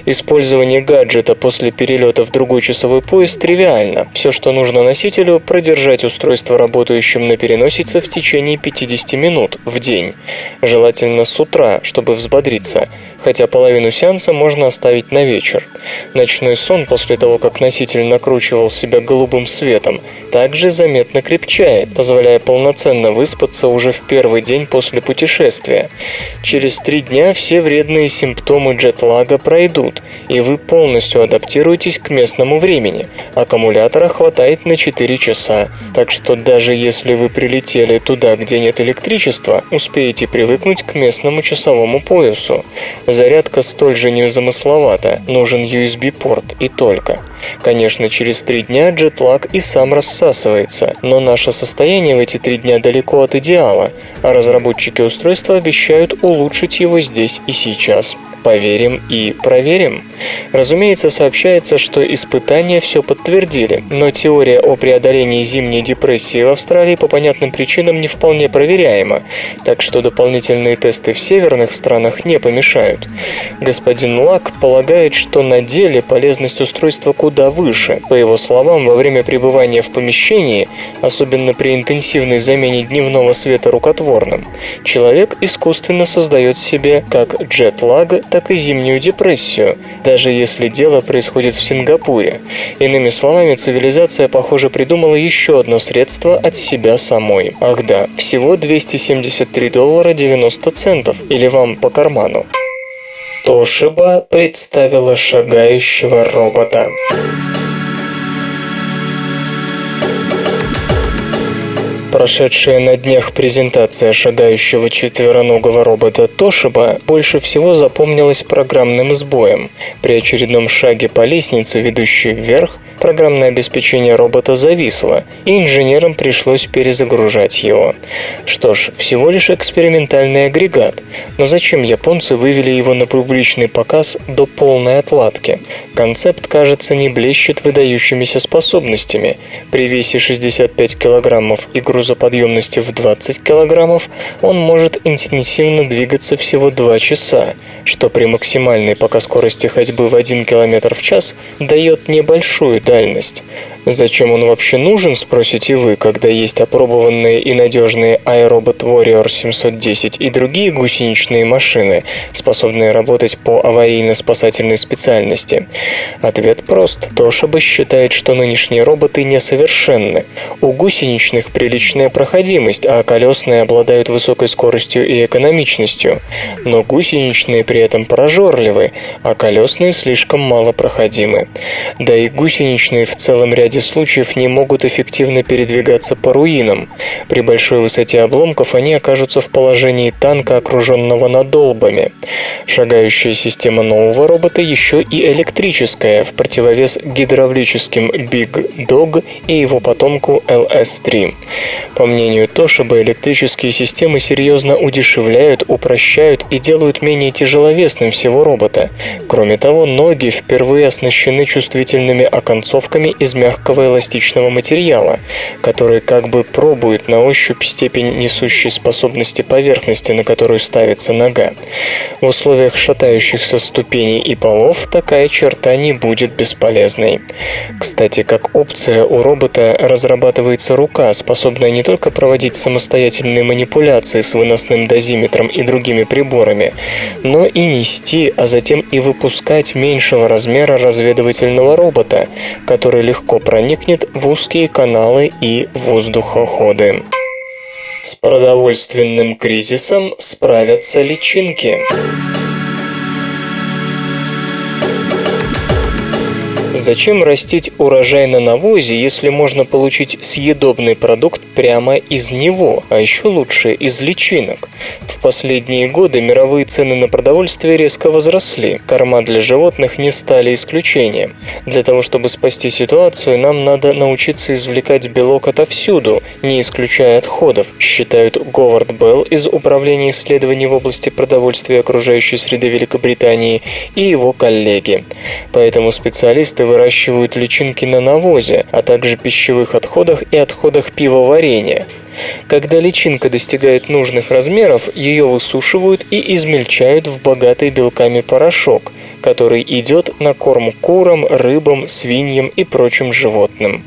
Использование гаджета после перелета в другой часовой пояс тривиально. Все, что нужно носителю, продержать устройство работающим на переносице в течение 50 минут в день. Желательно с утра, чтобы взбодриться, хотя половину сеанса можно оставить на вечер. Ночной сон после того, как носитель накручивал себя голубым светом, также заметно крепчает, позволяя полноценно выспаться уже в первый день после путешествия. Через три дня все вредные симптомы джетлага пройдут, и вы полностью адаптируетесь к местному времени. Аккумулятора хватает на 4 часа, так что даже если вы прилетели туда, где нет электричества, успеете привыкнуть к местному часовому поясу. Зарядка столь же незамысловата, нужен USB-порт и только. Конечно, через три дня джетлаг и сам рассасывается, но наше состояние в эти три дня далеко от идеала, а разработчики устройства обещают улучшить его здесь и сейчас. Поверим и проверим. Разумеется, сообщается, что испытания все подтвердили, но теория о преодолении зимней депрессии в Австралии по понятным причинам не вполне проверяема, так что дополнительные тесты в северных странах не помешают. Господин Лак полагает, что на деле полезность устройства куда выше. По его словам, во время пребывания в помещении, особенно при интенсивной замене дневного света рукотворным, человек искусственно создает себе как джетлаг, так и зимнюю депрессию, даже если дело происходит в Сингапуре. Иными словами, цивилизация, похоже, придумала еще одно средство от себя самой. Ах да, всего 273 доллара 90 центов, или вам по карману. Тошиба представила шагающего робота. Прошедшая на днях презентация шагающего четвероногого робота Тошиба больше всего запомнилась программным сбоем. При очередном шаге по лестнице, ведущей вверх, программное обеспечение робота зависло, и инженерам пришлось перезагружать его. Что ж, всего лишь экспериментальный агрегат, но зачем японцы вывели его на публичный показ до полной отладки? Концепт, кажется, не блещет выдающимися способностями. При весе 65 килограммов и грузоподъемности в 20 килограммов он может интенсивно двигаться всего 2 часа, что при максимальной пока скорости ходьбы в 1 км в час дает небольшую дальность. Зачем он вообще нужен, спросите вы, когда есть опробованные и надежные iRobot Warrior 710 и другие гусеничные машины, способные работать по аварийно-спасательной специальности? Ответ прост. Тошиба считает, что нынешние роботы несовершенны. У гусеничных приличная проходимость, а колесные обладают высокой скоростью и экономичностью. Но гусеничные при этом прожорливы, а колесные слишком мало проходимы. Да и гусеничные в целом ряде случаев не могут эффективно передвигаться по руинам. При большой высоте обломков они окажутся в положении танка, окруженного надолбами. Шагающая система нового робота еще и электрическая, в противовес гидравлическим Big Dog и его потомку LS3. По мнению Тошиба, электрические системы серьезно удешевляют, упрощают и делают менее тяжеловесным всего робота. Кроме того, ноги впервые оснащены чувствительными оконцовками из мягкого эластичного материала, который как бы пробует на ощупь степень несущей способности поверхности, на которую ставится нога. В условиях шатающихся ступеней и полов такая черта не будет бесполезной. Кстати, как опция у робота разрабатывается рука, способная не только проводить самостоятельные манипуляции с выносным дозиметром и другими приборами, но и нести, а затем и выпускать меньшего размера разведывательного робота, который легко проникнет в узкие каналы и воздухоходы. С продовольственным кризисом справятся личинки. Зачем растить урожай на навозе, если можно получить съедобный продукт прямо из него, а еще лучше из личинок? В последние годы мировые цены на продовольствие резко возросли. Корма для животных не стали исключением. Для того, чтобы спасти ситуацию, нам надо научиться извлекать белок отовсюду, не исключая отходов, считают Говард Белл из Управления исследований в области продовольствия окружающей среды Великобритании и его коллеги. Поэтому специалисты выращивают личинки на навозе, а также пищевых отходах и отходах пивоварения. Когда личинка достигает нужных размеров, ее высушивают и измельчают в богатый белками порошок, который идет на корм курам, рыбам, свиньям и прочим животным.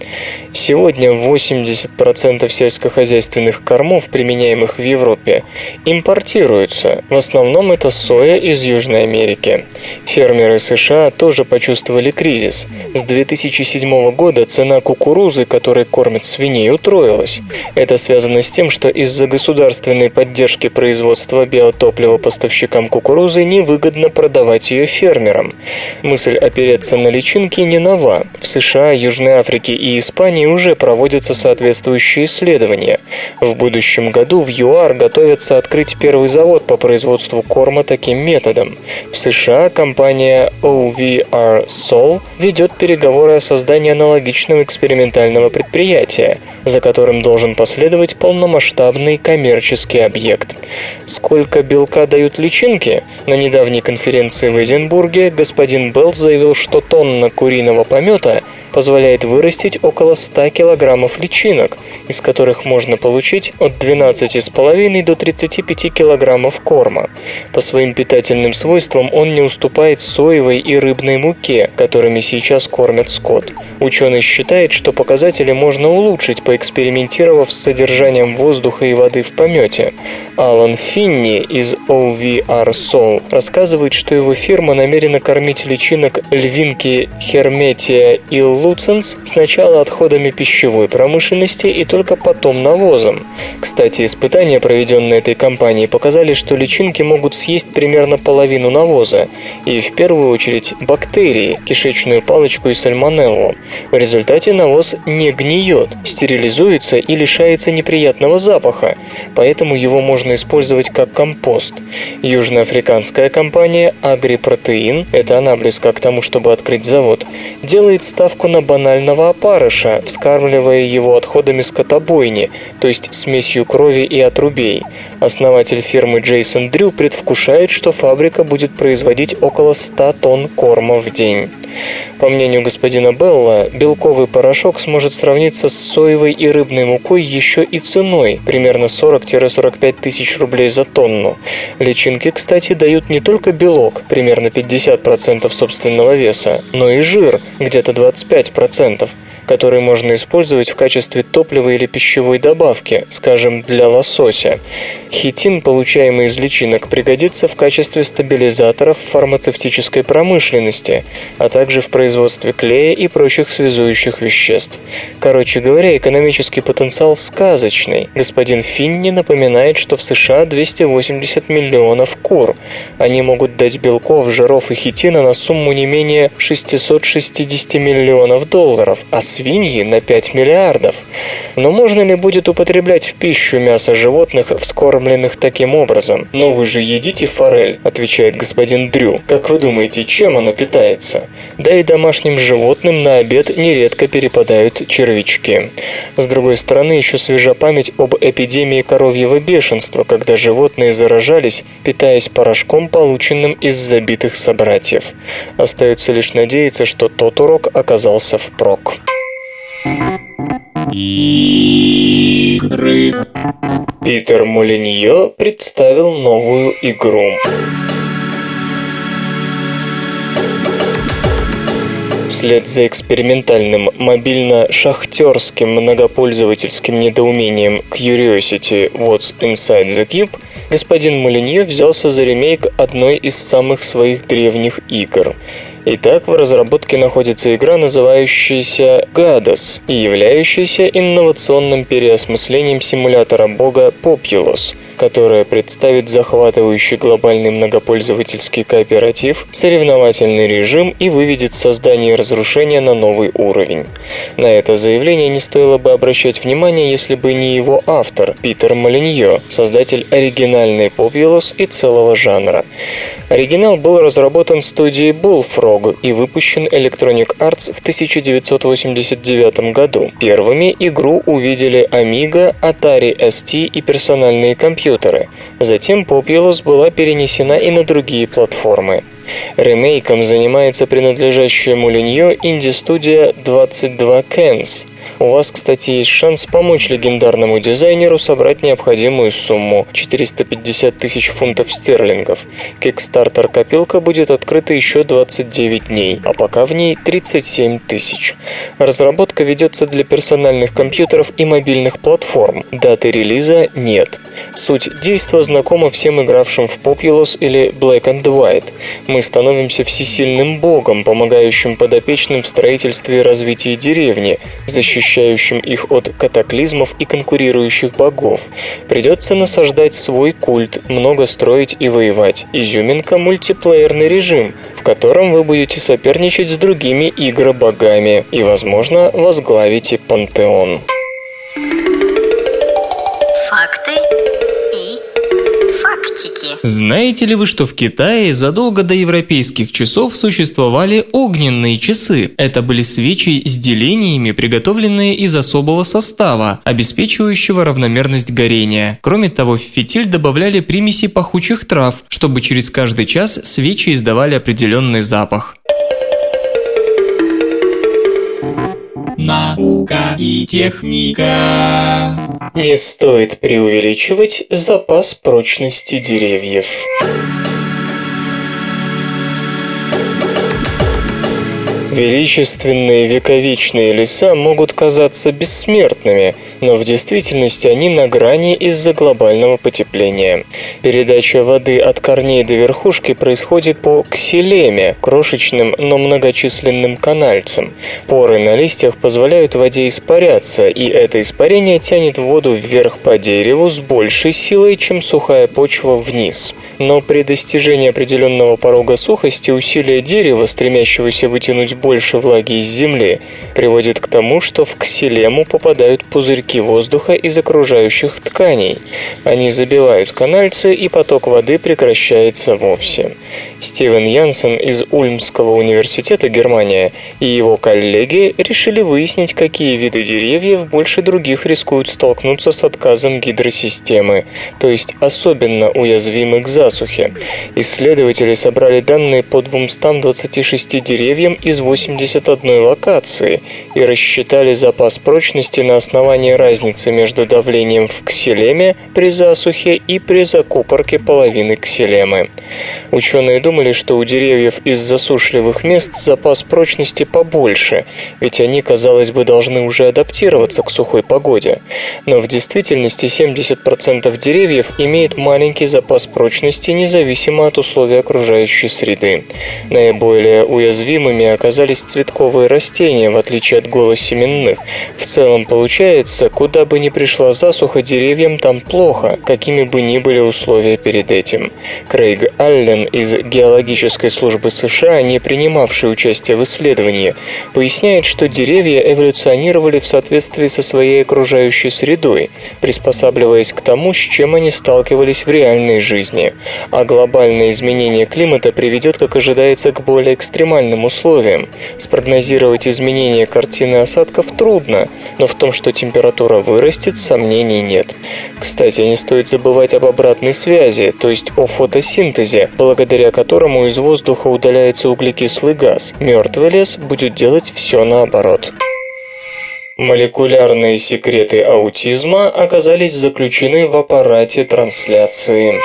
Сегодня 80% сельскохозяйственных кормов, применяемых в Европе, импортируются. В основном это соя из Южной Америки. Фермеры США тоже почувствовали кризис. С 2007 года цена кукурузы, которой кормят свиней, утроилась. Это связано с тем, что из-за государственной поддержки производства биотоплива поставщикам кукурузы невыгодно продавать ее фермерам. Мысль опереться на личинки не нова. В США, Южной Африке и Испании уже проводятся соответствующие исследования. В будущем году в ЮАР готовятся открыть первый завод по производству корма таким методом. В США компания OVR Sol ведет переговоры о создании аналогичного экспериментального предприятия, за которым должен последовать полномасштабный коммерческий объект. Сколько белка дают личинки? На недавней конференции в Эдинбурге господин Белл заявил, что тонна куриного помета позволяет вырастить около 100 килограммов личинок, из которых можно получить от 12,5 до 35 килограммов корма. По своим питательным свойствам он не уступает соевой и рыбной муке, которыми сейчас кормят скот. Ученый считает, что показатели можно улучшить, поэкспериментировав с содержанием воздуха и воды в помете. Алан Финни из OVR Sol рассказывает, что его фирма намерена кормить личинок львинки Херметия и Луценс сначала отходами пищевой промышленности и только потом навозом. Кстати, испытания, проведенные этой компанией, показали, что личинки могут съесть примерно половину навоза, и в первую очередь бактерии, кишечную палочку и сальмонеллу. В результате навоз не гниет, стерилизуется и лишается неприятного запаха, поэтому его можно использовать как компост. Южноафриканская компания Agriprotein, это она близка к тому, чтобы открыть завод, делает ставку на банального опарыша, вскармливая его отходами скотобойни, то есть смесью крови и отрубей. Основатель фирмы Джейсон Дрю предвкушает, что фабрика будет производить около 100 тонн корма в день. По мнению господина Белла, белковый порошок сможет сравниться с соевой и рыбной мукой еще и ценой, примерно 40-45 тысяч рублей за тонну. Личинки, кстати, дают не только белок, примерно 50% собственного веса, но и жир, где-то 25%, который можно использовать в качестве топлива или пищевой добавки, скажем, для лосося. Хитин, получаемый из личинок, пригодится в качестве стабилизаторов в фармацевтической промышленности, а также в производстве клея и прочих связующих веществ. Короче говоря, экономический потенциал сказочный. Господин Финни напоминает, что в США 280 миллионов кур. Они могут дать белков, жиров и хитина на сумму не менее 660 миллионов долларов, а свиньи на 5 миллиардов. Но можно ли будет употреблять в пищу мясо животных, вскормленных таким образом? «Но вы же едите форель», – отвечает господин Дрю. «Как вы думаете, чем она питается?» Да и домашним животным на обед нередко перепадают червячки. С другой стороны, еще свежа память об эпидемии коровьего бешенства, когда животные заражались, питаясь порошком, полученным из забитых собратьев. Остается лишь надеяться, что тот урок оказался впрок. Игры. Питер Молиньо представил новую игру. Вслед за экспериментальным мобильно-шахтерским многопользовательским недоумением Curiosity What's Inside the Cube, господин Молинье взялся за ремейк одной из самых своих древних игр. Итак, в разработке находится игра, называющаяся Гадос и являющаяся инновационным переосмыслением симулятора бога Populous – которая представит захватывающий глобальный многопользовательский кооператив, соревновательный режим и выведет создание и разрушение на новый уровень. На это заявление не стоило бы обращать внимание, если бы не его автор, Питер Молиньо, создатель оригинальной Populous и целого жанра. Оригинал был разработан студией Bullfrog и выпущен Electronic Arts в 1989 году. Первыми игру увидели Amiga, Atari ST и персональные компьютеры. Затем Populous была перенесена и на другие платформы. Ремейком занимается принадлежащая Мулиньо инди-студия 22 Cans. У вас, кстати, есть шанс помочь легендарному дизайнеру собрать необходимую сумму – 450 тысяч фунтов стерлингов. Кикстартер-копилка будет открыта еще 29 дней, а пока в ней 37 тысяч. Разработка ведется для персональных компьютеров и мобильных платформ. Даты релиза нет. Суть действа знакома всем игравшим в Populous или Black and White. Мы становимся всесильным богом, помогающим подопечным в строительстве и развитии деревни, защищающим их от катаклизмов и конкурирующих богов. Придется насаждать свой культ, много строить и воевать. Изюминка – мультиплеерный режим, в котором вы будете соперничать с другими игробогами и, возможно, возглавите пантеон. Знаете ли вы, что в Китае задолго до европейских часов существовали огненные часы? Это были свечи с делениями, приготовленные из особого состава, обеспечивающего равномерность горения. Кроме того, в фитиль добавляли примеси пахучих трав, чтобы через каждый час свечи издавали определенный запах. Наука и техника. Не стоит преувеличивать запас прочности деревьев. Величественные вековечные леса могут казаться бессмертными, но в действительности они на грани из-за глобального потепления. Передача воды от корней до верхушки происходит по ксилеме, крошечным, но многочисленным канальцам. Поры на листьях позволяют воде испаряться, и это испарение тянет воду вверх по дереву с большей силой, чем сухая почва вниз. Но при достижении определенного порога сухости усилия дерева, стремящегося вытянуть больше влаги из земли, приводит к тому, что в ксилему попадают пузырьки воздуха из окружающих тканей. Они забивают канальцы, и поток воды прекращается вовсе. Стивен Янсен из Ульмского университета Германия и его коллеги решили выяснить, какие виды деревьев больше других рискуют столкнуться с отказом гидросистемы, то есть особенно уязвимы к засухе. Исследователи собрали данные по 226 деревьям из 81 локации и рассчитали запас прочности на основании разницы между давлением в ксилеме при засухе и при закупорке половины ксилемы. Ученые думали, что у деревьев из засушливых мест запас прочности побольше, ведь они, казалось бы, должны уже адаптироваться к сухой погоде. Но в действительности 70% деревьев имеет маленький запас прочности независимо от условий окружающей среды. Наиболее уязвимыми оказались цветковые растения, в отличие от голосеменных. В целом получается, куда бы ни пришла засуха, деревьям там плохо, какими бы ни были условия перед этим. Крейг Аллен из геологической службы США, не принимавший участие в исследовании, поясняет, что деревья эволюционировали в соответствии со своей окружающей средой, приспосабливаясь к тому, с чем они сталкивались в реальной жизни. А глобальное изменение климата приведет, как ожидается, к более экстремальным условиям. Спрогнозировать изменение картины осадков трудно, но в том, что температура вырастет, сомнений нет. Кстати, не стоит забывать об обратной связи, то есть о фотосинтезе, благодаря которому из воздуха удаляется углекислый газ. Мертвый лес будет делать все наоборот. Молекулярные секреты аутизма оказались заключены в аппарате трансляции.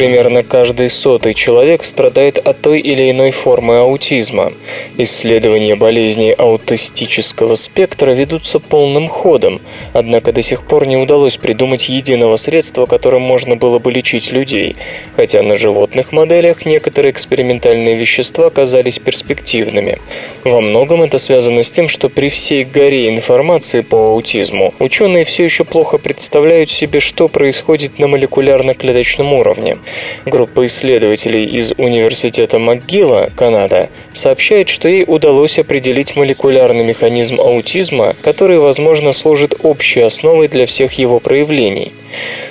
Примерно каждый сотый человек страдает от той или иной формы аутизма. Исследования болезней аутистического спектра ведутся полным ходом, однако до сих пор не удалось придумать единого средства, которым можно было бы лечить людей, хотя на животных моделях некоторые экспериментальные вещества казались перспективными. Во многом это связано с тем, что при всей горе информации по аутизму ученые все еще плохо представляют себе, что происходит на молекулярно-клеточном уровне. Группа исследователей из Университета МcГилла, Канада, сообщает, что ей удалось определить молекулярный механизм аутизма, который, возможно, служит общей основой для всех его проявлений.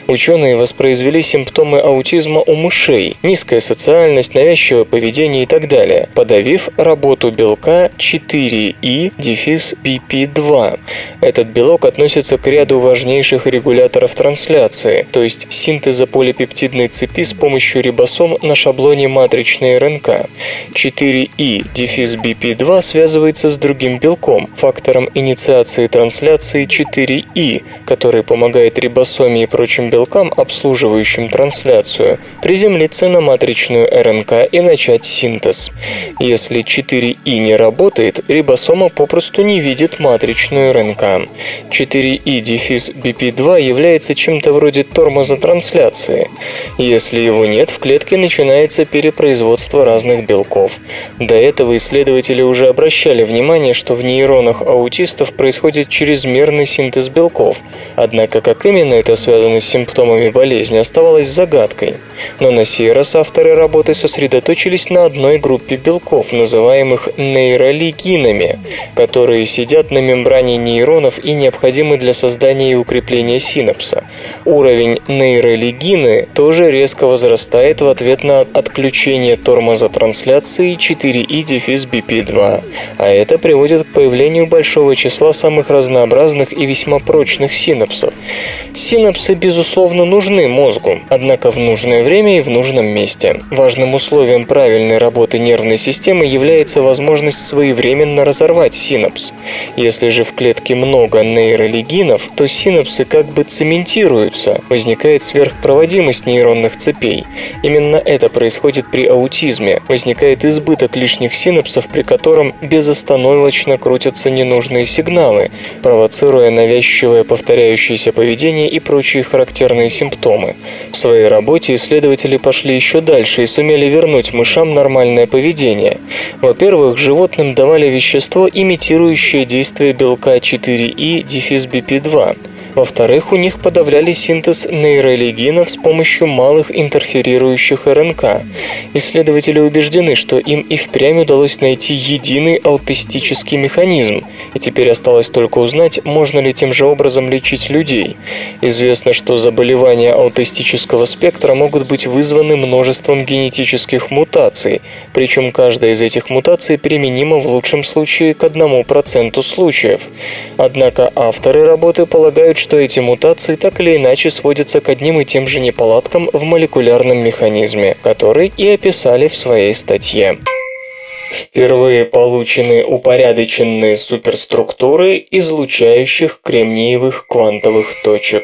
Ученые воспроизвели симптомы аутизма у мышей, низкая социальность, навязчивое поведение и так далее, подавив работу белка 4И дефис BP2. Этот белок относится к ряду важнейших регуляторов трансляции, то есть синтеза полипептидной цепи с помощью рибосом на шаблоне матричной РНК. 4И дефис BP2 связывается с другим белком, фактором инициации трансляции 4И, который помогает рибосоме и прочим белкам, обслуживающим трансляцию, приземлиться на матричную РНК и начать синтез. Если 4И не работает, рибосома попросту не видит матричную РНК. 4И дефис BP2 является чем-то вроде тормоза трансляции. Если его нет, в клетке начинается перепроизводство разных белков. До этого исследователи уже обращали внимание, что в нейронах аутистов происходит чрезмерный синтез белков. Однако как именно это связано с симптомами болезни, оставалось загадкой. Но на сей раз авторы работы сосредоточились на одной группе белков, называемых нейролигинами, которые сидят на мембране нейронов и необходимы для создания и укрепления синапса. Уровень нейролигины тоже резко возрастает в ответ на отключение тормоза трансляции 4И дефис BP2, а это приводит к появлению большого числа самых разнообразных и весьма прочных синапсов. Синапсы, безусловно, нужны мозгу, однако в нужное время и в нужном месте. Важным условием правильной работы нервной системы является возможность своевременно разорвать синапс. Если же в клетке много нейролигинов, то синапсы как бы цементируются, возникает сверхпроводимость нейронных цепей. Именно это происходит при аутизме. Возникает избыток лишних синапсов, при котором безостановочно крутятся ненужные сигналы, провоцируя навязчивое повторяющееся поведение и прочие характерные симптомы. В своей работе исследователи пошли еще дальше и сумели вернуть мышам нормальное поведение. Во-первых, животным давали вещество, имитирующее действие белка 4И дефис BP2. Во-вторых, у них подавляли синтез нейролигинов с помощью малых интерферирующих РНК. Исследователи убеждены, что им и впрямь удалось найти единый аутистический механизм, и теперь осталось только узнать, можно ли тем же образом лечить людей. Известно, что заболевания аутистического спектра могут быть вызваны множеством генетических мутаций, причем каждая из этих мутаций применима в лучшем случае к одному проценту случаев. Однако авторы работы полагают, что эти мутации так или иначе сводятся к одним и тем же неполадкам в молекулярном механизме, который и описали в своей статье. Впервые получены упорядоченные суперструктуры излучающих кремниевых квантовых точек.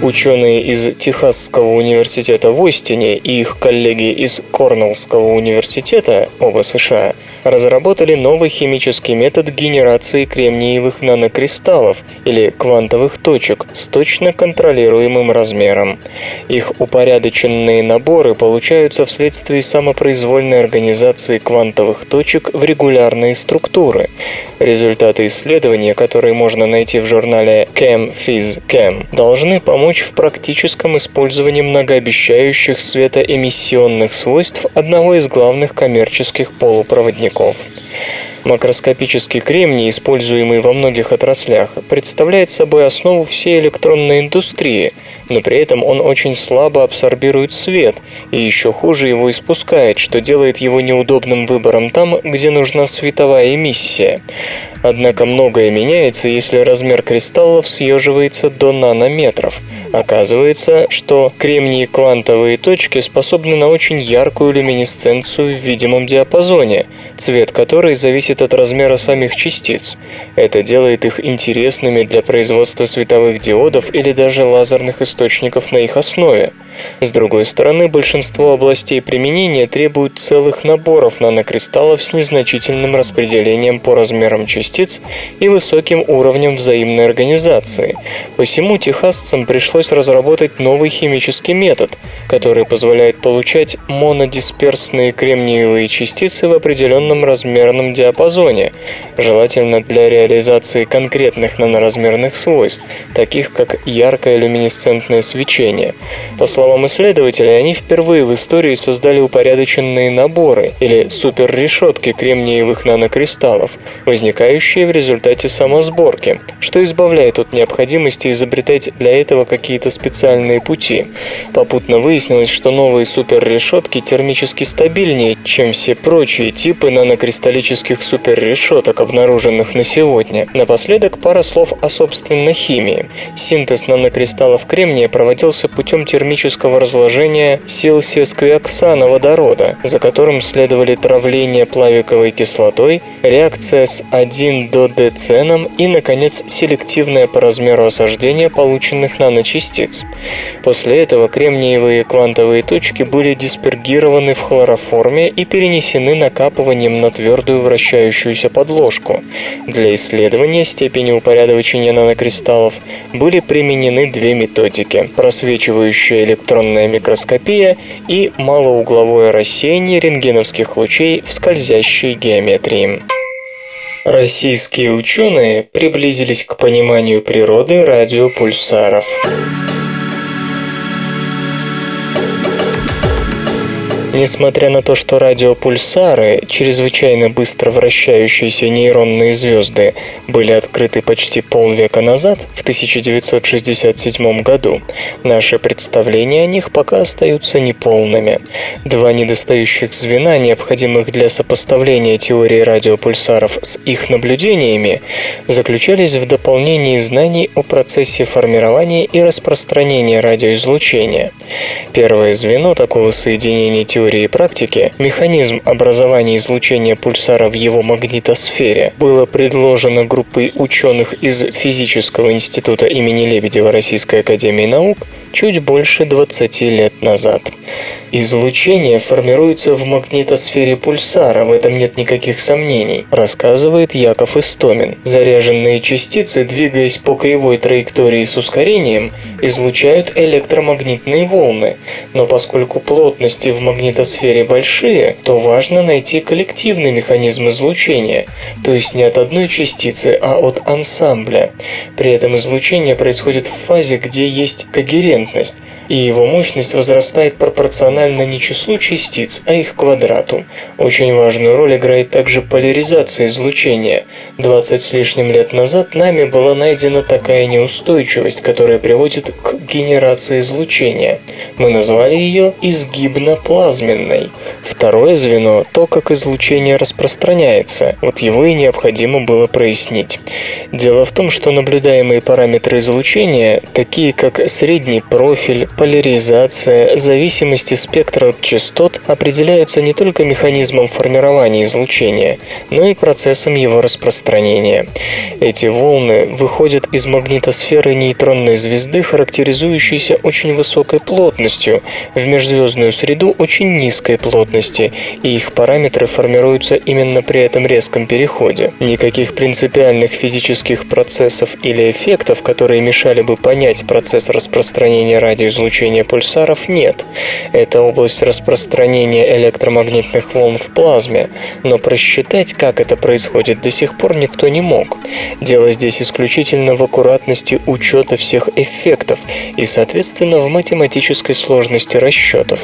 Ученые из Техасского университета в Остине и их коллеги из Корнеллского университета, оба США, разработали новый химический метод генерации кремниевых нанокристаллов или квантовых точек с точно контролируемым размером. Их упорядоченные наборы получаются вследствие самопроизвольной организации квантовых точек в регулярные структуры. Результаты исследования, которые можно найти в журнале Chem Phys Chem, должны помочь в практическом использовании многообещающих светоэмиссионных свойств одного из главных коммерческих полупроводников. Макроскопический кремний, используемый во многих отраслях, представляет собой основу всей электронной индустрии, но при этом он очень слабо абсорбирует свет и еще хуже его испускает, что делает его неудобным выбором там, где нужна световая эмиссия. Однако многое меняется, если размер кристаллов съеживается до нанометров. Оказывается, что кремнии квантовые точки способны на очень яркую люминесценцию в видимом диапазоне, цвет которой зависит от размера самих частиц. Это делает их интересными для производства световых диодов или даже лазерных источников на их основе. С другой стороны, большинство областей применения требуют целых наборов нанокристаллов с незначительным распределением по размерам частиц и высоким уровнем взаимной организации. Посему техасцам пришлось разработать новый химический метод, который позволяет получать монодисперсные кремниевые частицы в определенном размерном диапазоне, желательно для реализации конкретных наноразмерных свойств, таких как яркое люминесцентное свечение. По словам исследователей, они впервые в истории создали упорядоченные наборы или суперрешетки кремниевых нанокристаллов, возникающие в результате самосборки, что избавляет от необходимости изобретать для этого какие-то специальные пути. Попутно выяснилось, что новые суперрешетки термически стабильнее, чем все прочие типы нанокристаллических суперрешеток, обнаруженных на сегодня. Напоследок пара слов о собственно химии. Синтез нанокристаллов кремния проводился путем термического разложения силсия-сквиоксана водорода, за которым следовали травление плавиковой кислотой, реакция с 1 до деценом и, наконец, селективное по размеру осаждение полученных наночастиц. После этого кремниевые квантовые точки были диспергированы в хлороформе и перенесены накапыванием на твердую вращающуюся подложку. Для исследования степени упорядочения нанокристаллов были применены две методики – просвечивающая электронная микроскопия и малоугловое рассеяние рентгеновских лучей в скользящей геометрии. Российские ученые приблизились к пониманию природы радиопульсаров. Несмотря на то, что радиопульсары, чрезвычайно быстро вращающиеся нейронные звезды, были открыты почти полвека назад, в 1967 году, наши представления о них пока остаются неполными. Два недостающих звена, необходимых для сопоставления теории радиопульсаров с их наблюдениями, заключались в дополнении знаний о процессе формирования и распространения радиоизлучения. Первое звено такого соединения теории теории и практики механизм образования излучения пульсара в его магнитосфере было предложено группой ученых из Физического института имени Лебедева Российской Академии Наук чуть больше 20 лет назад. Излучение формируется в магнитосфере пульсара, в этом нет никаких сомнений, рассказывает Яков Истомин. Заряженные частицы, двигаясь по кривой траектории с ускорением, излучают электромагнитные волны, но поскольку плотности в магнитосфере большие, то важно найти коллективный механизм излучения, то есть не от одной частицы, а от ансамбля. При этом излучение происходит в фазе, где есть когерентность, и его мощность возрастает пропорционально не числу частиц, а их квадрату. Очень важную роль играет также поляризация излучения. 20 с лишним лет назад нами была найдена такая неустойчивость, которая приводит к генерации излучения. Мы назвали ее изгибно-плазменной. Второе звено – то, как излучение распространяется. Вот его и необходимо было прояснить. Дело в том, что наблюдаемые параметры излучения, такие как средний профиль, поляризация, зависимости спектра от частот определяются не только механизмом формирования излучения, но и процессом его распространения. Эти волны выходят из магнитосферы нейтронной звезды, характеризующейся очень высокой плотностью, в межзвездную среду очень низкой плотности, и их параметры формируются именно при этом резком переходе. Никаких принципиальных физических процессов или эффектов, которые мешали бы понять процесс распространения радиоизлучения, излучения пульсаров нет. Это область распространения электромагнитных волн в плазме, но просчитать, как это происходит, до сих пор никто не мог. Дело здесь исключительно в аккуратности учета всех эффектов и, соответственно, в математической сложности расчетов.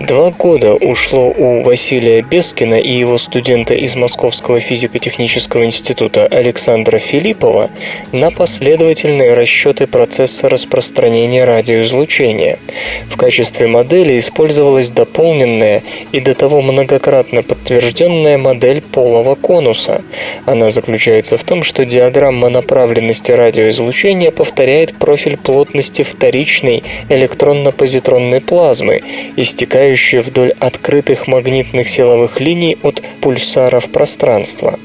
Два года ушло у Василия Бескина и его студента из Московского физико-технического института Александра Филиппова на последовательные расчеты процесса распространения радиоизлучения излучения. В качестве модели использовалась дополненная и до того многократно подтвержденная модель полого конуса. Она заключается в том, что диаграмма направленности радиоизлучения повторяет профиль плотности вторичной электронно-позитронной плазмы, истекающей вдоль открытых магнитных силовых линий от пульсаров пространства.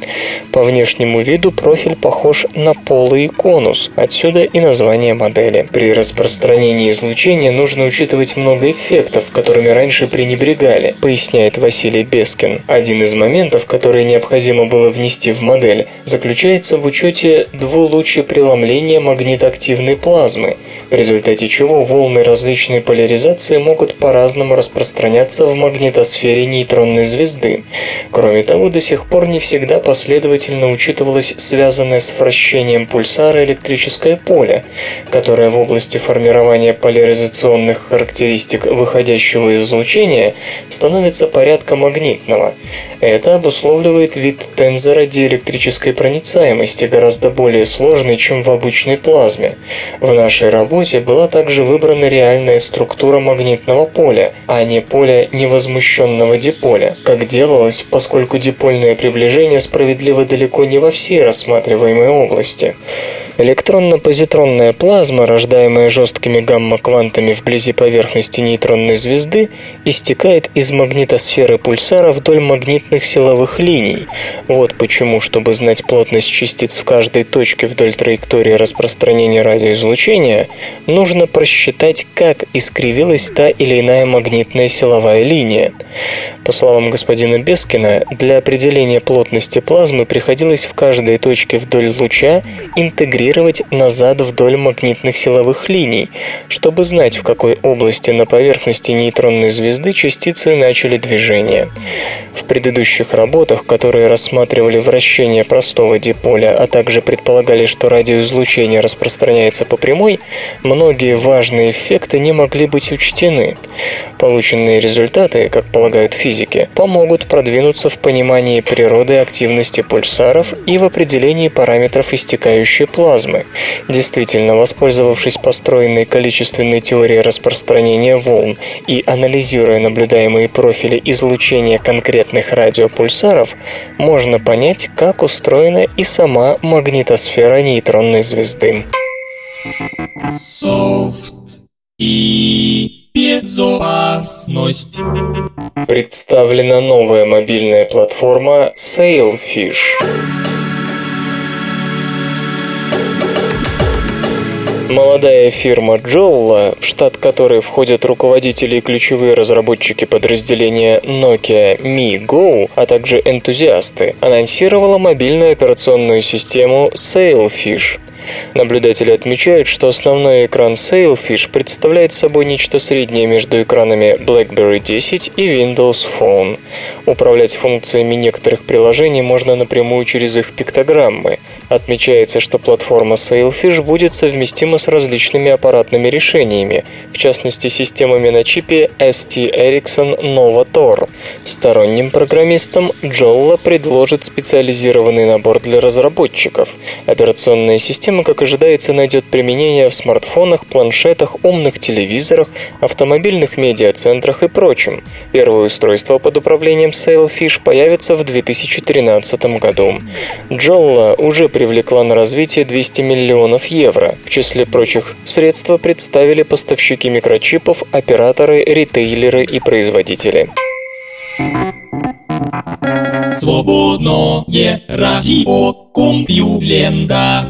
По внешнему виду профиль похож на полый конус, отсюда и название модели. При распространении излучения нужно учитывать много эффектов, которыми раньше пренебрегали, поясняет Василий Бескин. Один из моментов, который необходимо было внести в модель, заключается в учете двулучепреломления магнитоактивной плазмы, в результате чего волны различной поляризации могут по-разному распространяться в магнитосфере нейтронной звезды. Кроме того, до сих пор не всегда последовательно учитывалось связанное с вращением пульсара электрическое поле, которое в области формирования поляризационных характеристик выходящего излучения становится порядка магнитного. Это обусловливает вид тензора диэлектрической проницаемости, гораздо более сложный, чем в обычной плазме. В нашей работе была также выбрана реальная структура магнитного поля, а не поле невозмущенного диполя, как делалось, поскольку дипольное приближение справедливо далеко не во всей рассматриваемой области. Электронно-позитронная плазма, рождаемая жесткими гамма-квантами вблизи поверхности нейтронной звезды, истекает из магнитосферы пульсара вдоль магнитных силовых линий. Вот почему, чтобы знать плотность частиц в каждой точке вдоль траектории распространения радиоизлучения, нужно просчитать, как искривилась та или иная магнитная силовая линия. По словам господина Бескина, для определения плотности плазмы приходилось в каждой точке вдоль луча интегрировать мигрировать назад вдоль магнитных силовых линий, чтобы знать, в какой области на поверхности нейтронной звезды частицы начали движение. В предыдущих работах, которые рассматривали вращение простого диполя, а также предполагали, что радиоизлучение распространяется по прямой, многие важные эффекты не могли быть учтены. Полученные результаты, как полагают физики, помогут продвинуться в понимании природы активности пульсаров и в определении параметров истекающей плазмы плазмы. Действительно, воспользовавшись построенной количественной теорией распространения волн и анализируя наблюдаемые профили излучения конкретных радиопульсаров, можно понять, как устроена и сама магнитосфера нейтронной звезды. Софт и безопасность. Представлена новая мобильная платформа Sailfish. Молодая фирма Jolla, в штат которой входят руководители и ключевые разработчики подразделения Nokia Mi Go, а также энтузиасты, анонсировала мобильную операционную систему Sailfish. Наблюдатели отмечают, что основной экран Sailfish представляет собой нечто среднее между экранами BlackBerry 10 и Windows Phone. Управлять функциями некоторых приложений можно напрямую через их пиктограммы. Отмечается, что платформа Sailfish будет совместима с различными аппаратными решениями, в частности системами на чипе ST Ericsson Nova Tor. Сторонним программистам Jolla предложит специализированный набор для разработчиков. Операционная система как ожидается, найдет применение в смартфонах, планшетах, умных телевизорах, автомобильных медиацентрах и прочем. Первое устройство под управлением Sailfish появится в 2013 году. Джолла уже привлекла на развитие 200 миллионов евро. В числе прочих средства представили поставщики микрочипов, операторы, ритейлеры и производители. Свободное радио Компьюлента.